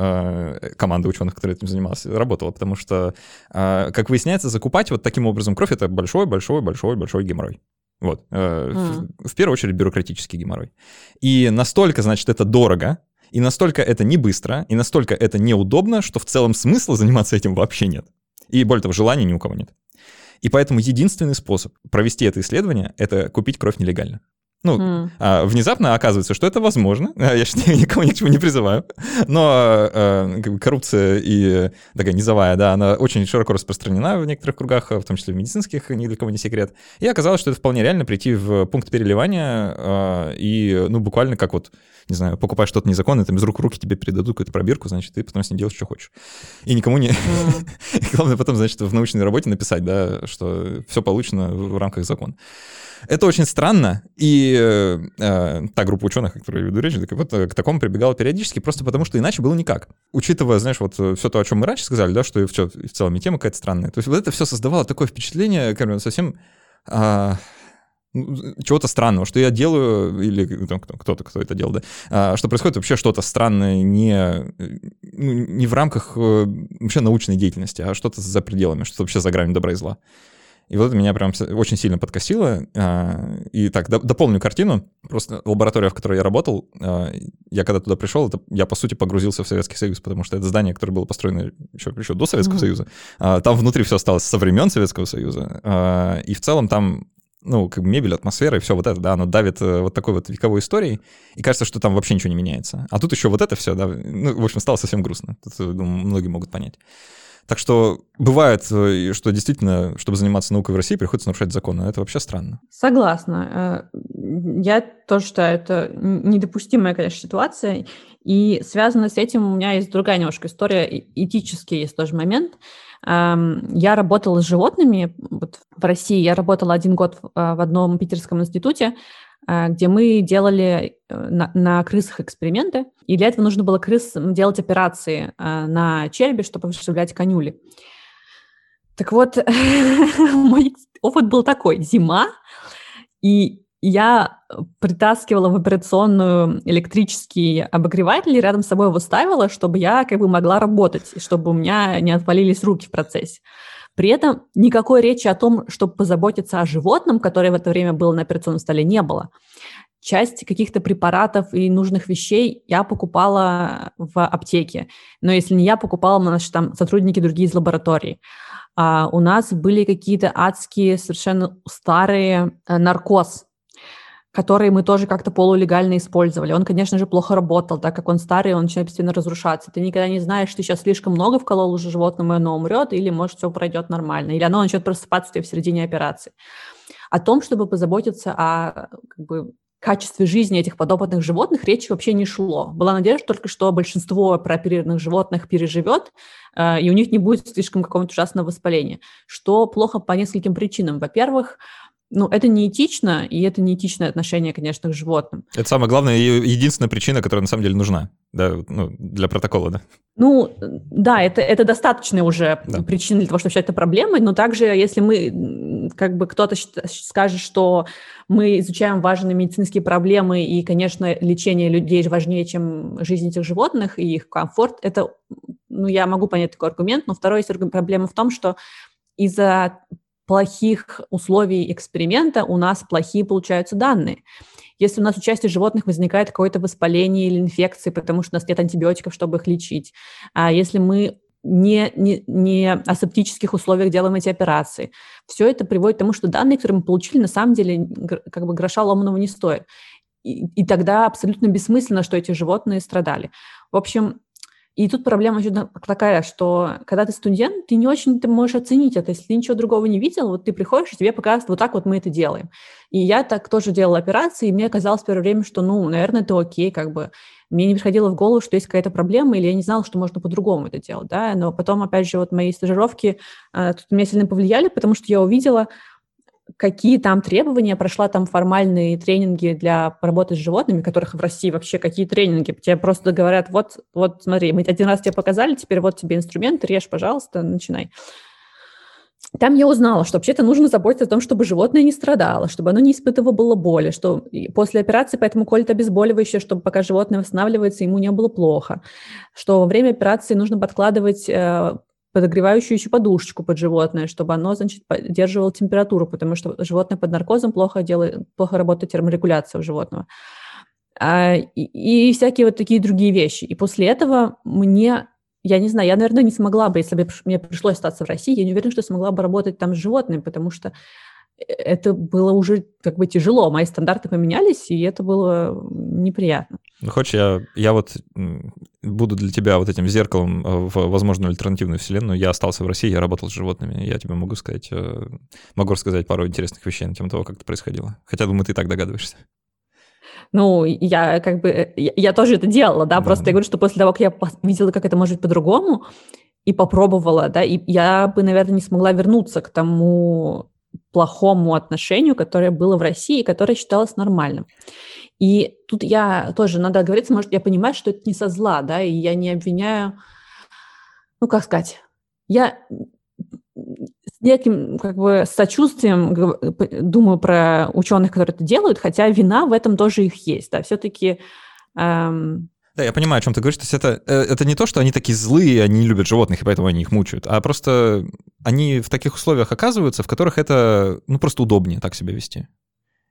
команда ученых, которая этим занималась, работала, потому что, как выясняется, за закупать вот таким образом кровь, это большой-большой-большой-большой геморрой. Вот. Mm. В, в первую очередь бюрократический геморрой. И настолько, значит, это дорого, и настолько это не быстро, и настолько это неудобно, что в целом смысла заниматься этим вообще нет. И более того, желания ни у кого нет. И поэтому единственный способ провести это исследование — это купить кровь нелегально. Ну, mm. а, внезапно оказывается, что это возможно. Я сейчас никого ни к чему не призываю. Но а, коррупция и такая низовая, да, она очень широко распространена в некоторых кругах, в том числе в медицинских, ни для кого не секрет. И оказалось, что это вполне реально прийти в пункт переливания а, и, ну, буквально как вот, не знаю, покупаешь что-то незаконное, там из рук в руки тебе передадут какую-то пробирку, значит, ты потом с ней делаешь, что хочешь. И никому не... Mm. Главное потом, значит, в научной работе написать, да, что все получено в рамках закона. Это очень странно, и э, э, та группа ученых, о которой я веду речь, так, вот, э, к такому прибегала периодически, просто потому что иначе было никак. Учитывая, знаешь, вот э, все то, о чем мы раньше сказали, да, что все, в целом и тема какая-то странная. То есть вот это все создавало такое впечатление, как бы, совсем... А, чего-то странного, что я делаю, или там, кто-то, кто это делал, да, а, что происходит вообще что-то странное не, ну, не в рамках вообще научной деятельности, а что-то за пределами, что-то вообще за гранью добра и зла. И вот это меня прям очень сильно подкосило. А, и так, дополню картину. Просто лаборатория, в которой я работал, а, я когда туда пришел, это, я, по сути, погрузился в Советский Союз, потому что это здание, которое было построено еще, еще до Советского mm-hmm. Союза. А, там внутри все осталось со времен Советского Союза. И в целом там ну, как бы мебель, атмосфера и все вот это, да, оно давит э, вот такой вот вековой историей, и кажется, что там вообще ничего не меняется. А тут еще вот это все, да, ну, в общем, стало совсем грустно. Тут, э, думаю, многие могут понять. Так что бывает, э, что действительно, чтобы заниматься наукой в России, приходится нарушать законы. Это вообще странно. Согласна. Э, я тоже считаю, это недопустимая, конечно, ситуация. И связано с этим у меня есть другая немножко история. Этический есть тоже момент. Эм, я работала с животными вот в России. Я работала один год в э, одном питерском институте, где мы делали э, на, на крысах эксперименты, и для этого нужно было крыс делать операции а, на черепе, чтобы вживлять конюли. Так вот, мой опыт был такой. Зима, и я притаскивала в операционную электрический обогреватель и рядом с собой его ставила, чтобы я как бы могла работать, и чтобы у меня не отвалились руки в процессе. При этом никакой речи о том, чтобы позаботиться о животном, которое в это время было на операционном столе, не было. Часть каких-то препаратов и нужных вещей я покупала в аптеке. Но если не я покупала, наши там сотрудники другие из лаборатории. А у нас были какие-то адские, совершенно старые э, наркоз который мы тоже как-то полулегально использовали. Он, конечно же, плохо работал, так как он старый, он начинает постепенно разрушаться. Ты никогда не знаешь, ты сейчас слишком много вколол уже животному, и оно умрет, или, может, все пройдет нормально, или оно начнет просыпаться в середине операции. О том, чтобы позаботиться о как бы, качестве жизни этих подопытных животных речи вообще не шло. Была надежда только, что большинство прооперированных животных переживет, э, и у них не будет слишком какого-нибудь ужасного воспаления, что плохо по нескольким причинам. Во-первых, ну, это неэтично, и это неэтичное отношение, конечно, к животным. Это самая главная и единственная причина, которая на самом деле нужна да, ну, для протокола, да? Ну, да, это, это достаточная уже да. причина для того, чтобы считать это проблемой, но также, если мы, как бы кто-то скажет, что мы изучаем важные медицинские проблемы, и, конечно, лечение людей важнее, чем жизнь этих животных и их комфорт, это, ну, я могу понять такой аргумент, но второй проблема в том, что из-за плохих условий эксперимента у нас плохие получаются данные. Если у нас у части животных возникает какое-то воспаление или инфекции, потому что у нас нет антибиотиков, чтобы их лечить, а если мы не, не, не асептических условиях делаем эти операции. Все это приводит к тому, что данные, которые мы получили, на самом деле как бы гроша ломаного не стоят. И, и тогда абсолютно бессмысленно, что эти животные страдали. В общем, и тут проблема еще такая, что когда ты студент, ты не очень ты можешь оценить это. Если ты ничего другого не видел, вот ты приходишь, и тебе показывают, вот так вот мы это делаем. И я так тоже делала операции, и мне казалось в первое время, что, ну, наверное, это окей, как бы. Мне не приходило в голову, что есть какая-то проблема, или я не знала, что можно по-другому это делать, да. Но потом, опять же, вот мои стажировки э, тут меня сильно повлияли, потому что я увидела, какие там требования, прошла там формальные тренинги для работы с животными, которых в России вообще какие тренинги? Тебе просто говорят, вот, вот смотри, мы один раз тебе показали, теперь вот тебе инструменты, режь, пожалуйста, начинай. Там я узнала, что вообще-то нужно заботиться о том, чтобы животное не страдало, чтобы оно не испытывало боли, что после операции поэтому колет обезболивающее, чтобы пока животное восстанавливается, ему не было плохо, что во время операции нужно подкладывать э, подогревающую еще подушечку под животное, чтобы оно, значит, поддерживало температуру, потому что животное под наркозом плохо, делает, плохо работает терморегуляция у животного. А, и, и всякие вот такие другие вещи. И после этого мне, я не знаю, я, наверное, не смогла бы, если бы мне пришлось остаться в России, я не уверена, что смогла бы работать там с животными, потому что это было уже как бы тяжело. Мои стандарты поменялись, и это было неприятно. Ну, хочешь, я, я вот буду для тебя вот этим зеркалом э, в возможную альтернативную вселенную. Я остался в России, я работал с животными. Я тебе могу сказать, э, могу рассказать пару интересных вещей на тему того, как это происходило. Хотя, думаю, ты так догадываешься. Ну, я как бы, я, я тоже это делала, да, да, просто я говорю, что после того, как я видела, как это может быть по-другому, и попробовала, да, и я бы, наверное, не смогла вернуться к тому плохому отношению, которое было в России, которое считалось нормальным. И тут я тоже, надо оговориться, может, я понимаю, что это не со зла, да, и я не обвиняю, ну, как сказать, я с неким как бы сочувствием думаю про ученых, которые это делают, хотя вина в этом тоже их есть, да, все-таки эм, да, я понимаю, о чем ты говоришь. То есть это, э, это не то, что они такие злые, они не любят животных, и поэтому они их мучают, а просто они в таких условиях оказываются, в которых это, ну, просто удобнее так себя вести.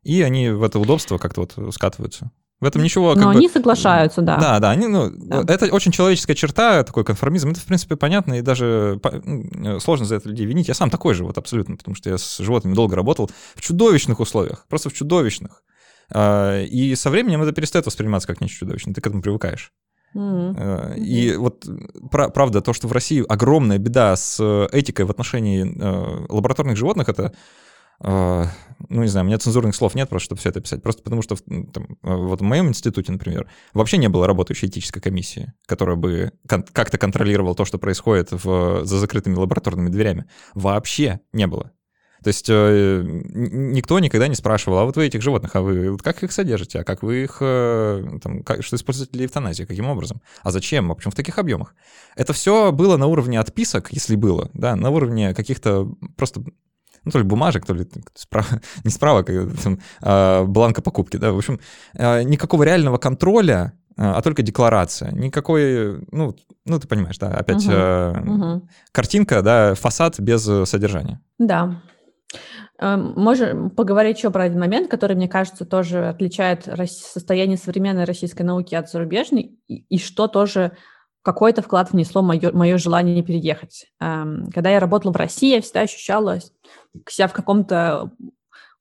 И они в это удобство как-то вот скатываются. В этом ничего... Но бы, они соглашаются, да. Да, да, они, ну, да. это очень человеческая черта, такой конформизм. Это, в принципе, понятно, и даже ну, сложно за это людей винить. Я сам такой же, вот абсолютно, потому что я с животными долго работал в чудовищных условиях, просто в чудовищных. А, и со временем это перестает восприниматься как нечто чудовищное, ты к этому привыкаешь. Mm-hmm. И вот правда, то, что в России огромная беда с этикой в отношении э, лабораторных животных, это ну, не знаю, у меня цензурных слов нет просто, чтобы все это писать. Просто потому что там, вот в моем институте, например, вообще не было работающей этической комиссии, которая бы кон- как-то контролировала то, что происходит в, за закрытыми лабораторными дверями. Вообще не было. То есть э, никто никогда не спрашивал, а вот вы этих животных, а вы как их содержите, а как вы их, э, там, как, что используете для эвтаназии, каким образом, а зачем, а почему в таких объемах. Это все было на уровне отписок, если было, да, на уровне каких-то просто ну, то ли бумажек, то ли справ... не справок, а, там, а, бланка покупки, да, в общем, а, никакого реального контроля, а только декларация. Никакой, ну, ну ты понимаешь, да, опять угу, э, угу. картинка, да, фасад без содержания. Да. Эм, можем поговорить еще про один момент, который, мне кажется, тоже отличает состояние современной российской науки от зарубежной, и, что тоже какой-то вклад внесло мое, мое желание переехать. Эм, когда я работала в России, я всегда ощущала себя в каком-то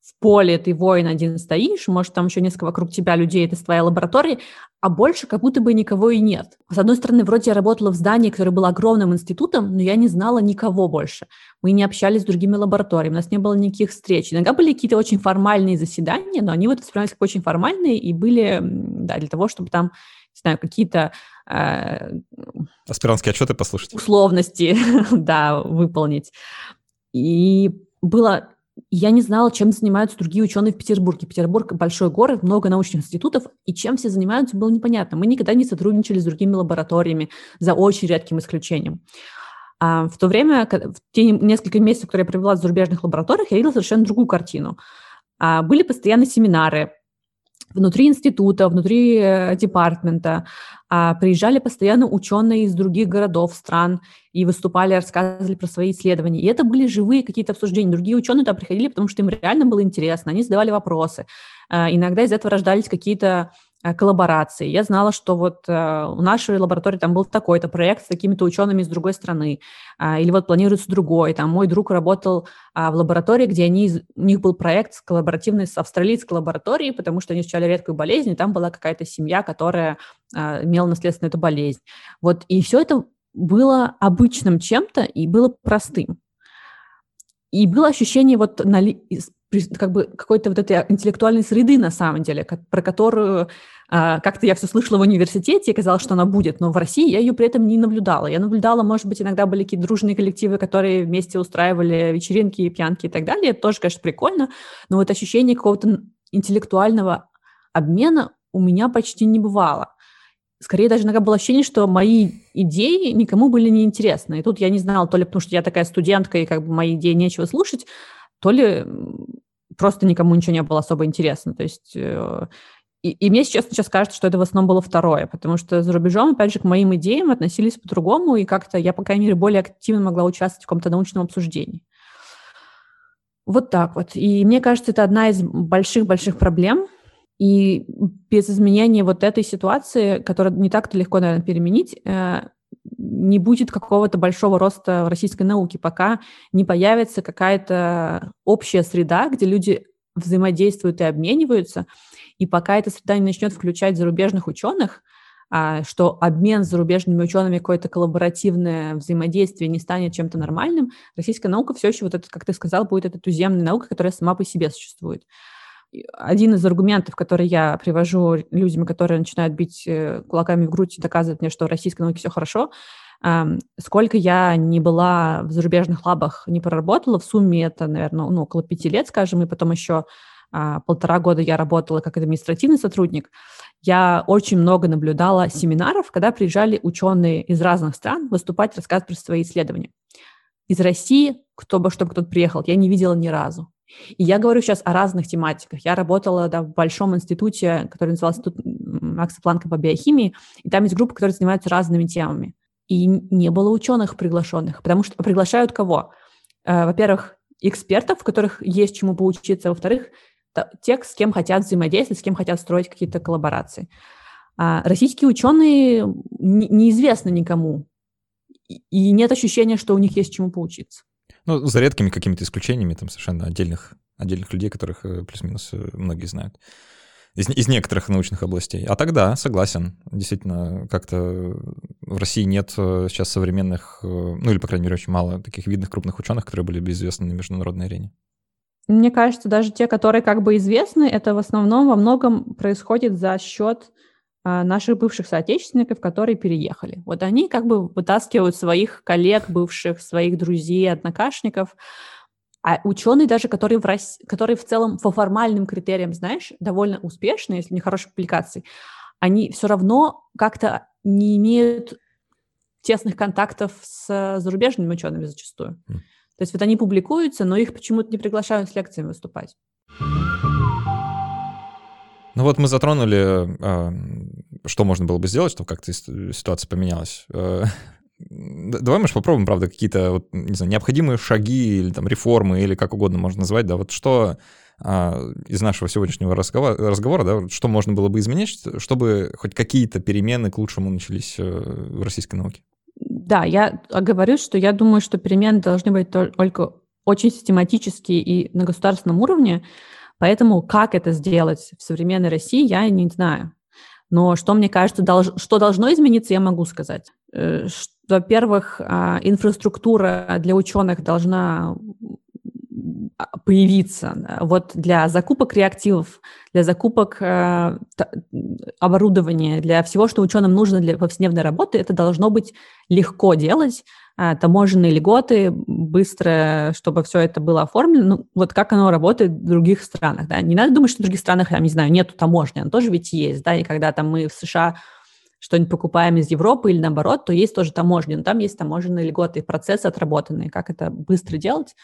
в поле ты воин один стоишь, может, там еще несколько вокруг тебя людей, это твоя лаборатория, а больше как будто бы никого и нет. С одной стороны, вроде я работала в здании, которое было огромным институтом, но я не знала никого больше. Мы не общались с другими лабораториями, у нас не было никаких встреч. Иногда были какие-то очень формальные заседания, но они вот воспринимались как очень формальные и были да, для того, чтобы там, не знаю, какие-то э, Аспирантские отчеты послушать. Условности, да, выполнить. И было я не знала, чем занимаются другие ученые в Петербурге. Петербург – большой город, много научных институтов, и чем все занимаются, было непонятно. Мы никогда не сотрудничали с другими лабораториями, за очень редким исключением. А в то время, в те несколько месяцев, которые я провела в зарубежных лабораториях, я видела совершенно другую картину. А, были постоянно семинары, внутри института, внутри э, департамента. А, приезжали постоянно ученые из других городов, стран и выступали, рассказывали про свои исследования. И это были живые какие-то обсуждения. Другие ученые туда приходили, потому что им реально было интересно, они задавали вопросы. А, иногда из этого рождались какие-то Э, коллаборации. Я знала, что вот э, у нашей лаборатории там был такой-то проект с такими-то учеными из другой страны, а, или вот планируется другой. Там мой друг работал а, в лаборатории, где они, у них был проект коллаборативный с австралийской лабораторией, потому что они изучали редкую болезнь, и там была какая-то семья, которая а, имела наследственную эту болезнь. Вот, и все это было обычным чем-то и было простым. И было ощущение вот на, как бы какой-то вот этой интеллектуальной среды на самом деле, про которую а, как-то я все слышала в университете, и казалось, что она будет, но в России я ее при этом не наблюдала. Я наблюдала, может быть, иногда были какие-то дружные коллективы, которые вместе устраивали вечеринки, пьянки и так далее. Это тоже, конечно, прикольно, но вот ощущение какого-то интеллектуального обмена у меня почти не бывало. Скорее даже иногда было ощущение, что мои идеи никому были неинтересны. И тут я не знала, то ли потому что я такая студентка, и как бы мои идеи нечего слушать, то ли просто никому ничего не было особо интересно. То есть э, и, и мне сейчас, сейчас кажется, что это в основном было второе, потому что за рубежом, опять же, к моим идеям относились по-другому, и как-то я, по крайней мере, более активно могла участвовать в каком-то научном обсуждении. Вот так вот. И мне кажется, это одна из больших-больших проблем, и без изменения вот этой ситуации, которую не так-то легко, наверное, переменить, э, не будет какого-то большого роста в российской науке, пока не появится какая-то общая среда, где люди взаимодействуют и обмениваются, и пока эта среда не начнет включать зарубежных ученых, а, что обмен с зарубежными учеными, какое-то коллаборативное взаимодействие не станет чем-то нормальным, российская наука все еще, вот это, как ты сказал, будет эта туземная наука, которая сама по себе существует. Один из аргументов, который я привожу людям, которые начинают бить э, кулаками в грудь и доказывать мне, что в российской науке все хорошо, сколько я не была в зарубежных лабах, не проработала, в сумме это, наверное, ну, около пяти лет, скажем, и потом еще а, полтора года я работала как административный сотрудник, я очень много наблюдала семинаров, когда приезжали ученые из разных стран выступать, рассказывать про свои исследования. Из России, кто бы, чтобы кто-то приехал, я не видела ни разу. И я говорю сейчас о разных тематиках. Я работала да, в большом институте, который назывался Институт Макса Планка по биохимии, и там есть группы, которые занимаются разными темами. И не было ученых приглашенных, потому что приглашают кого? Э, во-первых, экспертов, у которых есть чему поучиться, во-вторых, тех, с кем хотят взаимодействовать, с кем хотят строить какие-то коллаборации. А российские ученые неизвестны никому, и нет ощущения, что у них есть чему поучиться. Ну, за редкими какими-то исключениями, там совершенно отдельных, отдельных людей, которых э, плюс-минус э, многие знают. Из, из некоторых научных областей. А тогда, согласен, действительно, как-то в России нет э, сейчас современных, ну или, по крайней мере, очень мало таких видных крупных ученых, которые были бы известны на международной арене. Мне кажется, даже те, которые как бы известны, это в основном во многом происходит за счет наших бывших соотечественников, которые переехали. Вот они как бы вытаскивают своих коллег, бывших, своих друзей, однокашников, а ученые даже, которые в, Рос... которые в целом по формальным критериям, знаешь, довольно успешные, если не хороших публикаций, они все равно как-то не имеют тесных контактов с зарубежными учеными зачастую. То есть вот они публикуются, но их почему-то не приглашают с лекциями выступать. Ну вот мы затронули, а, что можно было бы сделать, чтобы как-то ситуация поменялась. Э, давай, может, попробуем, правда, какие-то, вот, не знаю, необходимые шаги или там реформы, или как угодно можно назвать, да, вот что а, из нашего сегодняшнего разговора, разговора, да, что можно было бы изменить, чтобы хоть какие-то перемены к лучшему начались э, в российской науке? Да, я говорю, что я думаю, что перемены должны быть только очень систематические и на государственном уровне, поэтому как это сделать в современной России, я не знаю. Но что мне кажется, долж, что должно измениться, я могу сказать. Э, во-первых, а, инфраструктура для ученых должна а, появиться. Вот для закупок реактивов, для закупок э, оборудования, для всего, что ученым нужно для повседневной работы, это должно быть легко делать, таможенные льготы, быстро, чтобы все это было оформлено. Ну, вот как оно работает в других странах. Да? Не надо думать, что в других странах, я не знаю, нету таможни, она тоже ведь есть. Да? И когда там мы в США что-нибудь покупаем из Европы или наоборот, то есть тоже таможня, но там есть таможенные льготы, процессы отработанные. Как это быстро делать?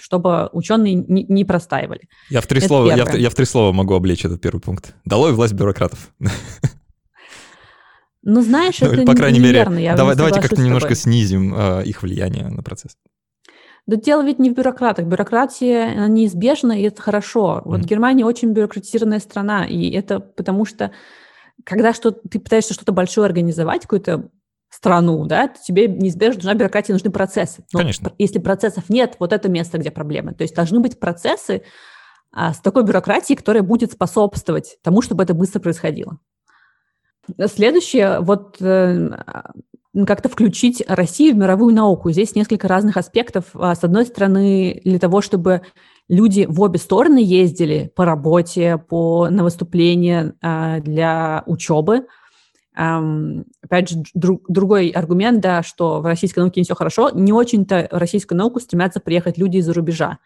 чтобы ученые не, не простаивали. Я в, три слова, я, в, я в три слова могу облечь этот первый пункт. Долой власть бюрократов. Ну, знаешь, ну, это По крайней неверно. мере, я давай, давайте как-то немножко снизим э, их влияние на процесс. Да дело ведь не в бюрократах. Бюрократия она неизбежна, и это хорошо. Вот mm. Германия очень бюрократизированная страна, и это потому что когда что ты пытаешься что-то большое организовать, какую-то страну, да, то тебе неизбежно нужна бюрократия, нужны процессы. Но Конечно. Если процессов нет, вот это место, где проблемы. То есть должны быть процессы а, с такой бюрократией, которая будет способствовать тому, чтобы это быстро происходило. Следующее, вот э, как-то включить Россию в мировую науку. Здесь несколько разных аспектов. А, с одной стороны, для того, чтобы люди в обе стороны ездили по работе, по, на выступления а, для учебы – опять же, друг, другой аргумент, да, что в российской науке не все хорошо, не очень-то в российскую науку стремятся приехать люди из-за рубежа.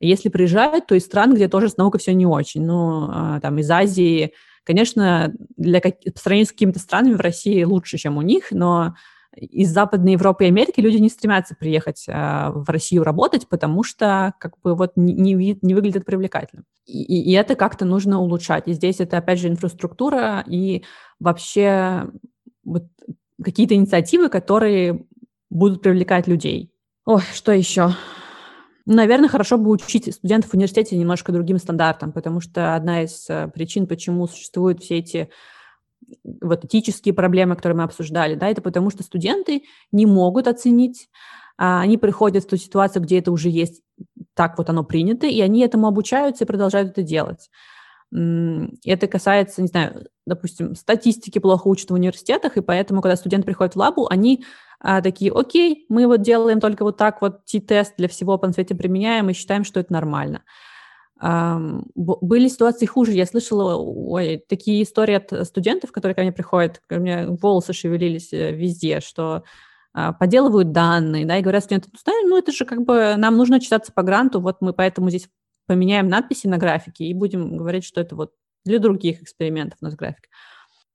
Если приезжают, то из стран, где тоже с наукой все не очень. Ну, а, там, из Азии, конечно, для, по сравнению с какими-то странами в России лучше, чем у них, но из Западной Европы и Америки люди не стремятся приехать э, в Россию работать, потому что как бы вот не, не, не выглядит привлекательным. И, и это как-то нужно улучшать. И здесь это, опять же, инфраструктура и вообще вот какие-то инициативы, которые будут привлекать людей. Ой, что еще? Наверное, хорошо бы учить студентов в университете немножко другим стандартам, потому что одна из э, причин, почему существуют все эти вот этические проблемы, которые мы обсуждали, да, это потому что студенты не могут оценить, а, они приходят в ту ситуацию, где это уже есть, так вот оно принято, и они этому обучаются и продолжают это делать. Это касается, не знаю, допустим, статистики плохо учат в университетах, и поэтому, когда студент приходит в лабу, они а, такие, окей, мы вот делаем только вот так вот T-тест для всего по свете применяем и считаем, что это нормально. Были ситуации хуже. Я слышала ой, такие истории от студентов, которые ко мне приходят, у меня волосы шевелились э, везде, что а, поделывают данные, да, и говорят студенты, ну, это же как бы нам нужно читаться по гранту, вот мы поэтому здесь поменяем надписи на графике и будем говорить, что это вот для других экспериментов у нас график.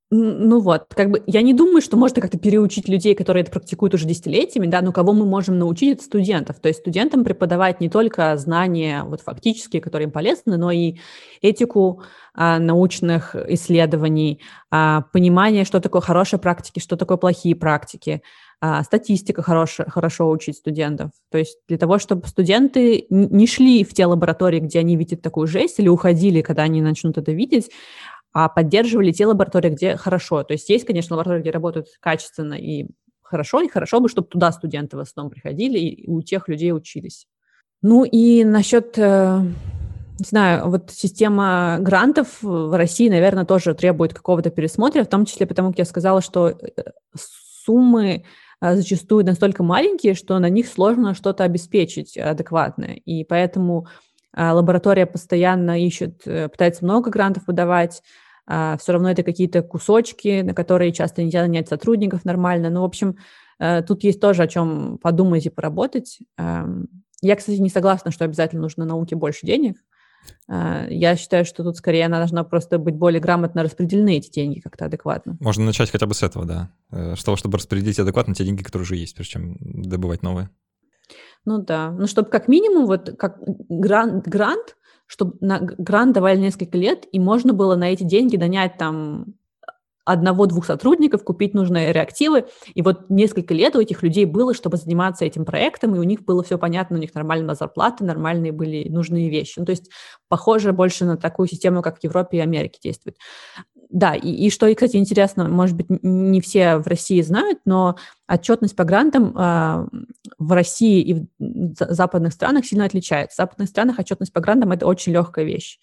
Ну вот, как бы я не думаю, что можно как-то переучить людей, которые это практикуют уже десятилетиями, да, но кого мы можем научить, это студентов. То есть студентам преподавать не только знания вот фактические, которые им полезны, но и этику а, научных исследований, а, понимание, что такое хорошие практики, что такое плохие практики, а, статистика хорошо, хорошо учить студентов. То есть для того, чтобы студенты не шли в те лаборатории, где они видят такую жесть, или уходили, когда они начнут это видеть, а поддерживали те лаборатории, где хорошо. То есть есть, конечно, лаборатории, где работают качественно и хорошо, и хорошо бы, чтобы туда студенты в основном приходили и у тех людей учились. Ну и насчет, э, не знаю, вот система грантов в России, наверное, тоже требует какого-то пересмотра, в том числе потому, как я сказала, что э, суммы зачастую настолько маленькие, что на них сложно что-то обеспечить адекватное. И поэтому а, лаборатория постоянно ищет, э, пытается много грантов выдавать, а, все равно это какие-то кусочки, на которые часто нельзя нанять сотрудников нормально. Ну, в общем, э, тут есть тоже о чем подумать и поработать. Я, кстати, не согласна, что обязательно нужно науке больше денег. А, я считаю, что тут скорее она должна просто быть более грамотно распределены, эти деньги, как-то адекватно. Можно начать хотя бы с этого, да. Э, с того, чтобы распределить адекватно те деньги, которые уже есть, прежде чем добывать новые. Ну да, ну чтобы как минимум вот как грант, грант чтобы на грант давали несколько лет, и можно было на эти деньги донять там одного-двух сотрудников, купить нужные реактивы. И вот несколько лет у этих людей было, чтобы заниматься этим проектом, и у них было все понятно, у них нормальная зарплата, нормальные были нужные вещи. Ну, то есть похоже больше на такую систему, как в Европе и Америке действует. Да, и, и что, кстати, интересно, может быть, не все в России знают, но отчетность по грантам э, в России и в западных странах сильно отличается. В западных странах отчетность по грантам – это очень легкая вещь.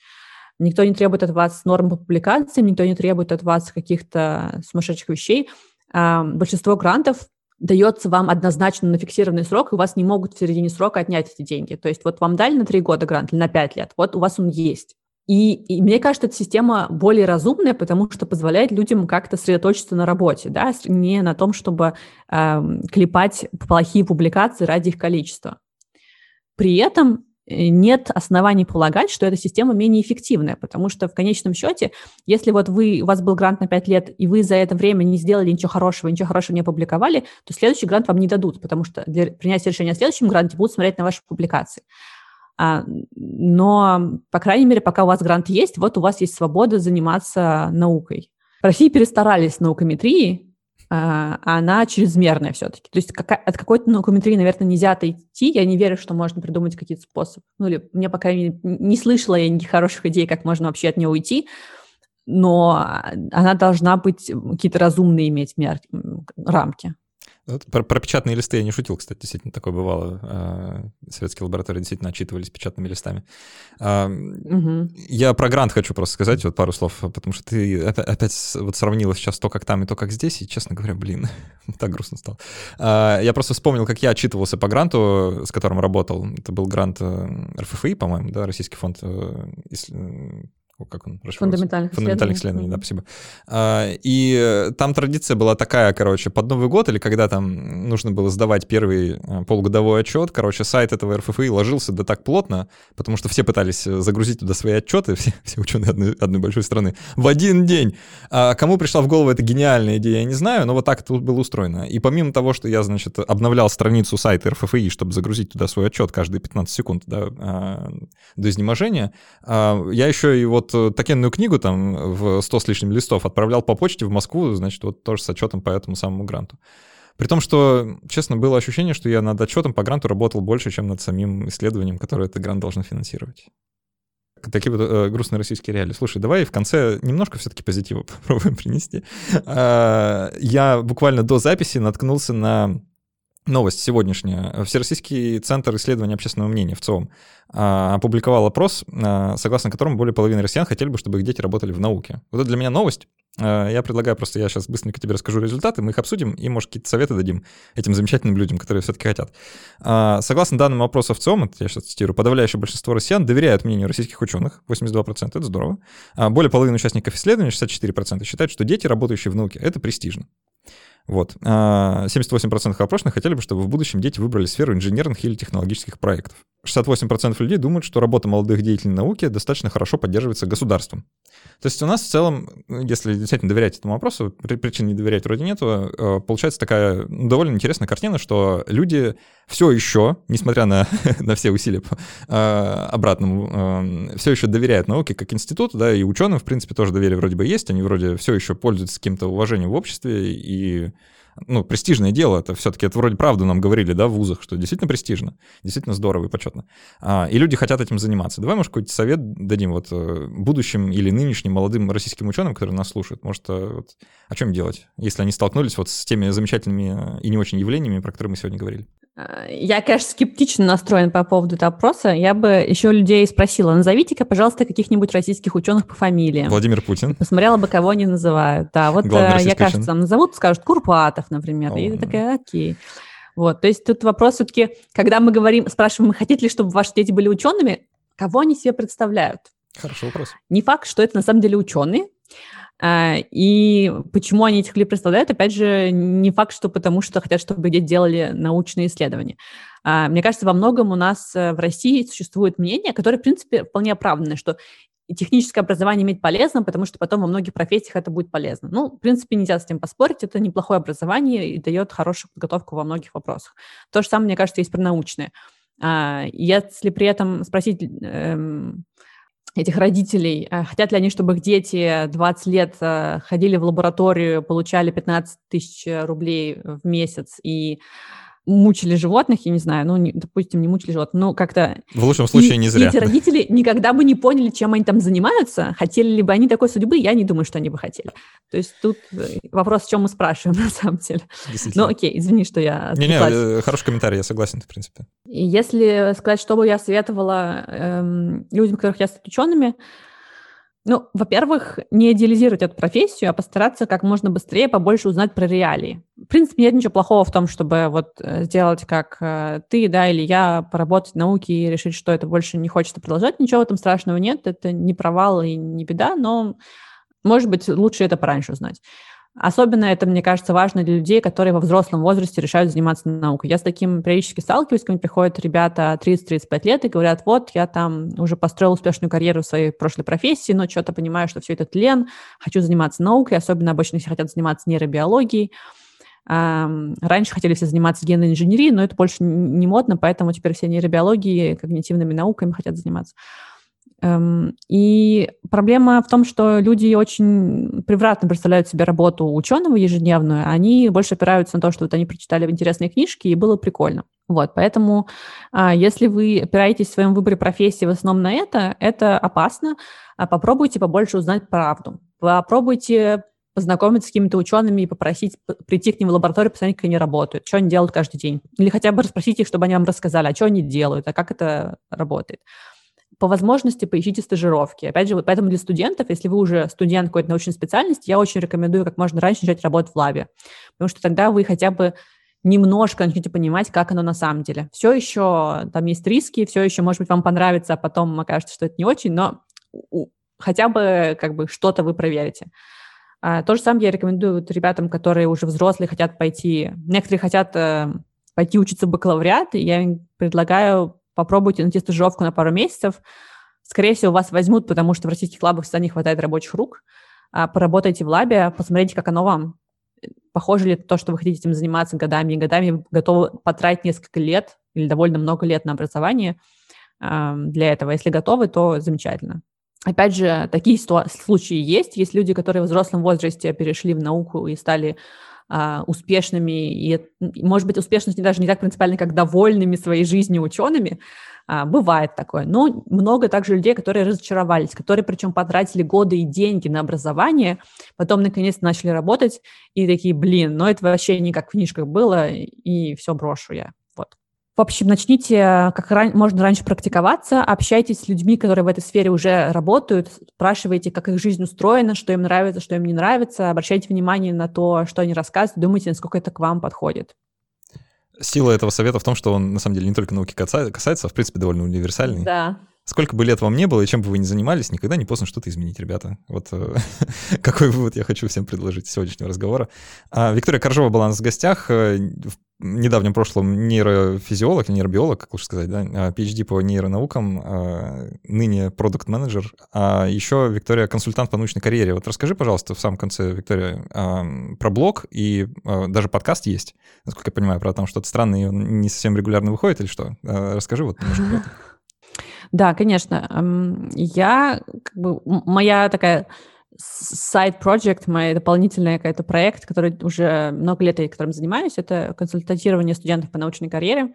Никто не требует от вас норм по публикациям, никто не требует от вас каких-то сумасшедших вещей. А, большинство грантов дается вам однозначно на фиксированный срок, и у вас не могут в середине срока отнять эти деньги. То есть вот вам дали на три года грант или на пять лет, вот у вас он есть. И, и мне кажется, эта система более разумная, потому что позволяет людям как-то сосредоточиться на работе, да, не на том, чтобы э, клепать плохие публикации ради их количества. При этом нет оснований полагать, что эта система менее эффективная, потому что в конечном счете, если вот вы, у вас был грант на 5 лет, и вы за это время не сделали ничего хорошего, ничего хорошего не опубликовали, то следующий грант вам не дадут, потому что для принятия решения о следующем гранте будут смотреть на ваши публикации. А, но, по крайней мере, пока у вас грант есть, вот у вас есть свобода заниматься наукой. В России перестарались с наукометрией, она чрезмерная все-таки. То есть от какой-то наукометрии, наверное, нельзя отойти. Я не верю, что можно придумать какие-то способы. Ну, или мне, пока не, не слышала я никаких хороших идей, как можно вообще от нее уйти. Но она должна быть какие-то разумные иметь мер, рамки. Про, про печатные листы я не шутил, кстати, действительно такое бывало. А, советские лаборатории действительно отчитывались печатными листами. Угу. Я про грант хочу просто сказать вот пару слов, потому что ты опять вот сравнила сейчас то, как там и то, как здесь, и, честно говоря, блин, так грустно стало. А, я просто вспомнил, как я отчитывался по гранту, с которым работал. Это был грант э, РФФИ, по-моему, да, Российский фонд э, как он Фундаментальных, Фундаментальных исследований, да, спасибо. А, и там традиция была такая, короче, под Новый год или когда там нужно было сдавать первый а, полугодовой отчет, короче, сайт этого РФФИ ложился да так плотно, потому что все пытались загрузить туда свои отчеты, все, все ученые одной, одной большой страны, в один день. А кому пришла в голову эта гениальная идея, я не знаю, но вот так это было устроено. И помимо того, что я, значит, обновлял страницу сайта РФФИ, чтобы загрузить туда свой отчет каждые 15 секунд да, а, до изнеможения, я еще и вот вот такенную книгу там в 100 с лишним листов отправлял по почте в Москву, значит, вот тоже с отчетом по этому самому гранту. При том, что, честно, было ощущение, что я над отчетом по гранту работал больше, чем над самим исследованием, которое этот грант должен финансировать. такие вот э, грустные российские реалии. Слушай, давай в конце немножко все-таки позитива попробуем принести. Э, я буквально до записи наткнулся на новость сегодняшняя. Всероссийский центр исследования общественного мнения в ЦОМ а, опубликовал опрос, а, согласно которому более половины россиян хотели бы, чтобы их дети работали в науке. Вот это для меня новость. А, я предлагаю просто, я сейчас быстренько тебе расскажу результаты, мы их обсудим и, может, какие-то советы дадим этим замечательным людям, которые все-таки хотят. Согласно данным опроса в ЦОМ, это я сейчас цитирую, подавляющее большинство россиян доверяют мнению российских ученых, 82%, это здорово. Более половины участников исследования, 64%, считают, что дети, работающие в науке, это престижно. Вот. 78% а, опрошенных хотели бы, чтобы в будущем дети выбрали сферу инженерных или технологических проектов. 68% людей думают, что работа молодых деятелей науки достаточно хорошо поддерживается государством. То есть у нас в целом, если действительно доверять этому вопросу, причин не доверять вроде нету, а, получается такая ну, довольно интересная картина, что люди все еще, несмотря на, на все усилия по э, обратному, э, все еще доверяют науке как институту, да, и ученым, в принципе, тоже доверие вроде бы есть, они вроде все еще пользуются каким-то уважением в обществе, и ну, престижное дело, это все-таки, это вроде правду нам говорили, да, в вузах, что действительно престижно, действительно здорово и почетно. А, и люди хотят этим заниматься. Давай, может, какой-то совет дадим вот э, будущим или нынешним молодым российским ученым, которые нас слушают, может, э, вот, о чем делать, если они столкнулись вот с теми замечательными и не очень явлениями, про которые мы сегодня говорили? А, я, конечно, скептично настроен по поводу этого опроса. Я бы еще людей спросила, назовите-ка, пожалуйста, каких-нибудь российских ученых по фамилии. Владимир Путин. Посмотрела бы, кого они называют. Да, вот э, я, кажется, там назовут, скажут Курпатов, например. О. И я такая, окей. Вот, то есть тут вопрос все-таки, когда мы говорим, спрашиваем, хотите ли, чтобы ваши дети были учеными, кого они себе представляют? Хороший вопрос. Не факт, что это на самом деле ученые, а, и почему они этих людей представляют, опять же, не факт, что потому что хотят, чтобы дети делали научные исследования. А, мне кажется, во многом у нас э, в России существует мнение, которое, в принципе, вполне оправданное, что техническое образование иметь полезно, потому что потом во многих профессиях это будет полезно. Ну, в принципе, нельзя с этим поспорить, это неплохое образование и дает хорошую подготовку во многих вопросах. То же самое, мне кажется, есть про научные. А, если при этом спросить эм, этих родителей, э, хотят ли они, чтобы их дети 20 лет э, ходили в лабораторию, получали 15 тысяч рублей в месяц? И мучили животных, я не знаю, ну, не, допустим, не мучили животных, ну, как-то... В лучшем случае и, не зря. И эти родители никогда бы не поняли, чем они там занимаются, хотели ли бы они такой судьбы, я не думаю, что они бы хотели. То есть тут э, вопрос, о чем мы спрашиваем, на самом деле. Ну, окей, извини, что я... Не-не, э, хороший комментарий, я согласен, в принципе. И если сказать, что бы я советовала эм, людям, которых я стать учеными, ну, во-первых, не идеализировать эту профессию, а постараться как можно быстрее побольше узнать про реалии. В принципе, нет ничего плохого в том, чтобы вот э, сделать как э, ты, да, или я, поработать в науке и решить, что это больше не хочется продолжать. Ничего в этом страшного нет, это не провал и не беда, но, может быть, лучше это пораньше узнать. Особенно это, мне кажется, важно для людей, которые во взрослом возрасте решают заниматься наукой. Я с таким периодически сталкиваюсь, ко приходят ребята 30-35 лет и говорят, вот, я там уже построил успешную карьеру в своей прошлой профессии, но что-то понимаю, что все это тлен, хочу заниматься наукой, особенно обычно все хотят заниматься нейробиологией. Раньше хотели все заниматься генной инженерией, но это больше не модно, поэтому теперь все нейробиологии, когнитивными науками хотят заниматься. Эм, и проблема в том, что люди очень превратно представляют себе работу ученого ежедневную, они больше опираются на то, что вот они прочитали интересные книжки, и было прикольно. Вот, поэтому а, если вы опираетесь в своем выборе профессии в основном на это, это опасно. А попробуйте побольше узнать правду. Попробуйте познакомиться с какими-то учеными и попросить прийти к ним в лабораторию, посмотреть, как они работают, что они делают каждый день. Или хотя бы расспросить их, чтобы они вам рассказали, а что они делают, а как это работает по возможности поищите стажировки. Опять же, вот поэтому для студентов, если вы уже студент какой-то научной специальности, я очень рекомендую как можно раньше начать работать в лабе, потому что тогда вы хотя бы немножко начнете понимать, как оно на самом деле. Все еще там есть риски, все еще, может быть, вам понравится, а потом окажется, что это не очень, но хотя бы как бы что-то вы проверите. А, то же самое я рекомендую вот ребятам, которые уже взрослые, хотят пойти, некоторые хотят э, пойти учиться в бакалавриат, и я им предлагаю попробуйте найти стажировку на пару месяцев. Скорее всего, вас возьмут, потому что в российских лабах всегда не хватает рабочих рук. А поработайте в лабе, посмотрите, как оно вам. Похоже ли то, что вы хотите этим заниматься годами и годами, готовы потратить несколько лет или довольно много лет на образование э, для этого. Если готовы, то замечательно. Опять же, такие случаи есть. Есть люди, которые в взрослом возрасте перешли в науку и стали а, успешными, и, может быть, успешность даже не так принципиально, как довольными своей жизнью учеными, а, бывает такое. Но много также людей, которые разочаровались, которые причем потратили годы и деньги на образование, потом наконец начали работать и такие, блин, ну это вообще не как в книжках было, и все брошу я. В общем, начните как ран... можно раньше практиковаться, общайтесь с людьми, которые в этой сфере уже работают, спрашивайте, как их жизнь устроена, что им нравится, что им не нравится, обращайте внимание на то, что они рассказывают, думайте, насколько это к вам подходит. Сила этого совета в том, что он на самом деле не только науки касается, а в принципе довольно универсальный. Да. Сколько бы лет вам не было, и чем бы вы ни занимались, никогда не поздно что-то изменить, ребята. Вот э, какой вывод я хочу всем предложить сегодняшнего разговора. А, Виктория Коржова была у нас в гостях. Э, в недавнем прошлом нейрофизиолог, нейробиолог, как лучше сказать, да, PhD а, по нейронаукам, а, ныне продукт-менеджер, а еще Виктория консультант по научной карьере. Вот расскажи, пожалуйста, в самом конце, Виктория, про блог и даже подкаст есть, насколько я понимаю, про то, что это странно и он не совсем регулярно выходит или что? Расскажи вот немножко. Да, конечно. Я, как бы, моя такая side project, мой дополнительный какой-то проект, который уже много лет я которым занимаюсь, это консультирование студентов по научной карьере.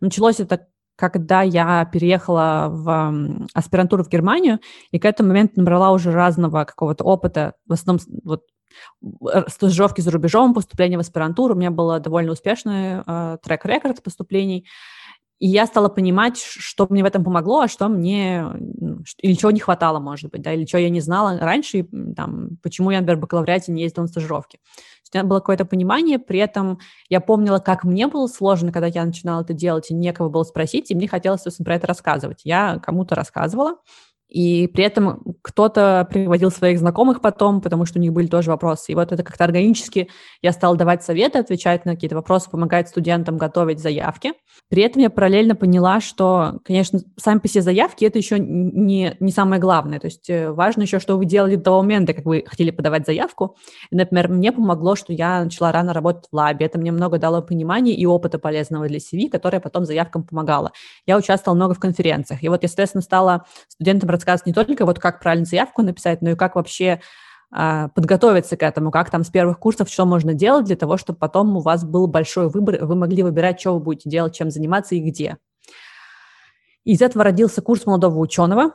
Началось это когда я переехала в аспирантуру в Германию, и к этому моменту набрала уже разного какого-то опыта, в основном вот стажировки за рубежом, поступление в аспирантуру. У меня был довольно успешный э, трек-рекорд поступлений. И я стала понимать, что мне в этом помогло, а что мне, или чего не хватало, может быть, да, или чего я не знала раньше, и, там, почему я, например, в бакалавриате не ездила на стажировки. То у меня было какое-то понимание, при этом я помнила, как мне было сложно, когда я начинала это делать, и некого было спросить, и мне хотелось, собственно, про это рассказывать. Я кому-то рассказывала, и при этом кто-то приводил своих знакомых потом, потому что у них были тоже вопросы. И вот это как-то органически я стала давать советы, отвечать на какие-то вопросы, помогать студентам готовить заявки. При этом я параллельно поняла, что, конечно, сами по себе заявки – это еще не, не самое главное. То есть э, важно еще, что вы делали до момента, как вы хотели подавать заявку. И, например, мне помогло, что я начала рано работать в лабе. Это мне много дало понимания и опыта полезного для CV, которое потом заявкам помогало. Я участвовала много в конференциях. И вот, естественно, стала студентом рассказывать не только вот как правильно заявку написать, но и как вообще а, подготовиться к этому, как там с первых курсов, что можно делать для того, чтобы потом у вас был большой выбор, вы могли выбирать, что вы будете делать, чем заниматься и где. Из этого родился курс молодого ученого,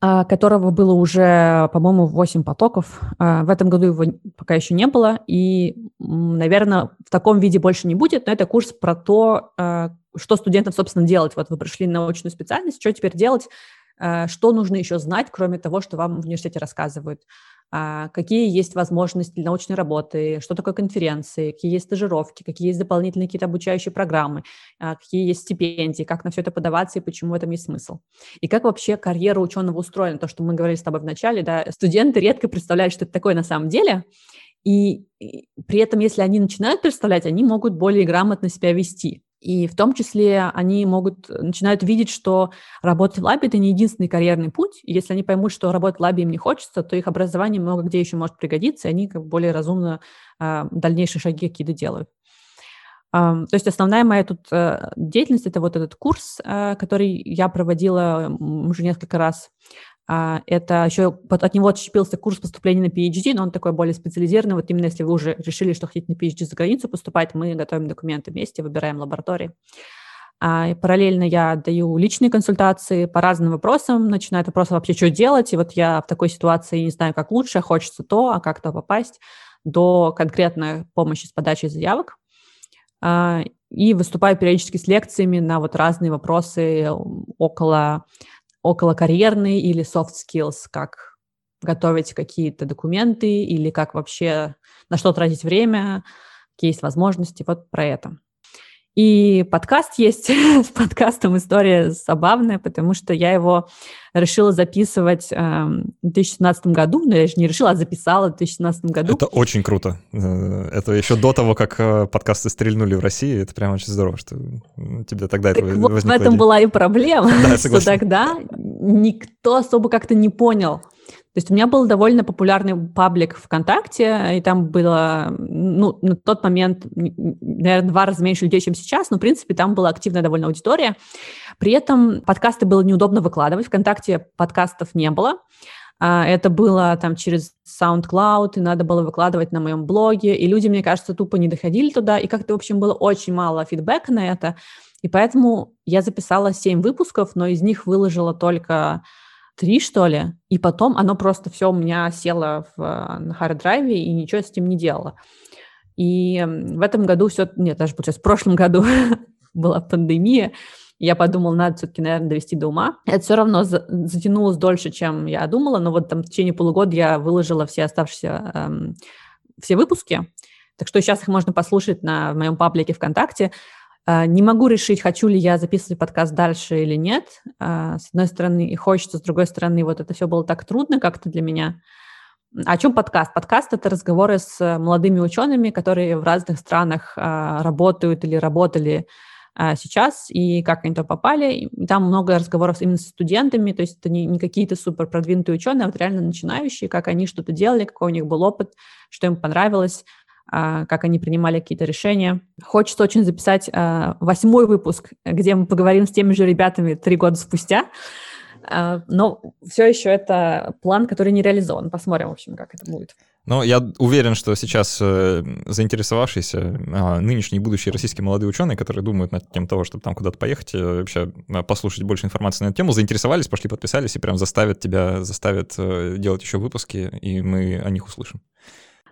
а, которого было уже, по-моему, 8 потоков. А, в этом году его пока еще не было, и, наверное, в таком виде больше не будет, но это курс про то, что студентам, собственно, делать. Вот вы пришли на научную специальность, что теперь делать, что нужно еще знать, кроме того, что вам в университете рассказывают? А, какие есть возможности для научной работы? Что такое конференции? Какие есть стажировки? Какие есть дополнительные какие-то обучающие программы? А, какие есть стипендии? Как на все это подаваться и почему в этом есть смысл? И как вообще карьера ученого устроена? То, что мы говорили с тобой в начале, да, студенты редко представляют, что это такое на самом деле, и при этом, если они начинают представлять, они могут более грамотно себя вести. И в том числе они могут, э, начинают видеть, что работать в лабе – это не единственный карьерный путь. И если они поймут, что работать в лабе им не хочется, то их образование много где еще может пригодиться, и они как более разумно э, дальнейшие шаги какие-то делают. Uh, то есть основная моя тут uh, деятельность – это вот этот курс, uh, который я проводила уже несколько раз. А, это еще от него отщепился курс поступления на PhD, но он такой более специализированный. Вот именно если вы уже решили, что хотите на PhD за границу поступать, мы готовим документы вместе, выбираем лаборатории. А, и параллельно я даю личные консультации по разным вопросам, начиная от вопроса вообще, что делать. И вот я в такой ситуации не знаю, как лучше, хочется то, а как то попасть, до конкретной помощи с подачей заявок. А, и выступаю периодически с лекциями на вот разные вопросы около околокарьерный или soft skills, как готовить какие-то документы или как вообще на что тратить время, какие есть возможности, вот про это. И подкаст есть. С подкастом история забавная, потому что я его решила записывать э, в 2017 году. Но я же не решила, а записала в 2017 году. Это очень круто. Это еще до того, как э, подкасты стрельнули в России. Это прям очень здорово, что тебе тогда так это вот В этом идея. была и проблема, да, что тогда никто особо как-то не понял, то есть у меня был довольно популярный паблик ВКонтакте, и там было, ну, на тот момент, наверное, два раза меньше людей, чем сейчас, но, в принципе, там была активная довольно аудитория. При этом подкасты было неудобно выкладывать, ВКонтакте подкастов не было. А, это было там через SoundCloud, и надо было выкладывать на моем блоге, и люди, мне кажется, тупо не доходили туда, и как-то, в общем, было очень мало фидбэка на это, и поэтому я записала 7 выпусков, но из них выложила только три, что ли, и потом оно просто все у меня село в, на хард-драйве, и ничего с этим не делала. И в этом году все, нет, даже, получается, в прошлом году была пандемия, я подумала, надо все-таки, наверное, довести до ума. Это все равно затянулось дольше, чем я думала, но вот там в течение полугода я выложила все оставшиеся, эм, все выпуски, так что сейчас их можно послушать на в моем паблике ВКонтакте. Э, не могу решить, хочу ли я записывать подкаст дальше или нет. Э, с одной стороны, и хочется, с другой стороны, вот это все было так трудно как-то для меня. О чем подкаст? Подкаст — это разговоры с молодыми учеными, которые в разных странах э, работают или работали а, сейчас и как они туда попали. И там много разговоров именно с студентами, то есть это не, не какие-то супер продвинутые ученые, а вот реально начинающие, как они что-то делали, какой у них был опыт, что им понравилось, а, как они принимали какие-то решения. Хочется очень записать а, восьмой выпуск, где мы поговорим с теми же ребятами три года спустя, но все еще это план, который не реализован. Посмотрим, в общем, как это будет. Ну, я уверен, что сейчас э, заинтересовавшиеся нынешние и будущие российские молодые ученые, которые думают над тем того, чтобы там куда-то поехать, э, вообще послушать больше информации на эту тему, заинтересовались, пошли подписались и прям заставят тебя, заставят э, делать еще выпуски, и мы о них услышим.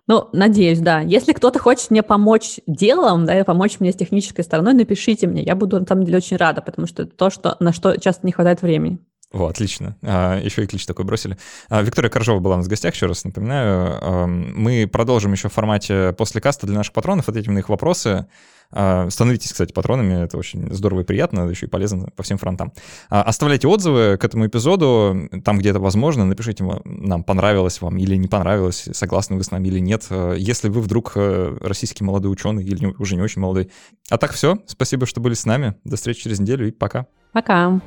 Ну, надеюсь, да. Если кто-то хочет мне помочь делом, да, и помочь мне с технической стороной, напишите мне. Я буду, на самом деле, очень рада, потому что это то, что, на что часто не хватает времени. О, отлично. А, еще и клич такой бросили. А, Виктория Коржова была у нас в гостях, еще раз напоминаю. Мы продолжим еще в формате после каста для наших патронов, ответим на их вопросы. А, становитесь, кстати, патронами, это очень здорово и приятно, еще и полезно по всем фронтам. Оставляйте отзывы к этому эпизоду, там, где это возможно, напишите нам, понравилось вам или не понравилось, согласны вы с нами или нет. Если вы вдруг э, российский молодой ученый или уже не очень молодой. А так все, спасибо, что были с нами. До встречи через неделю и пока. Пока.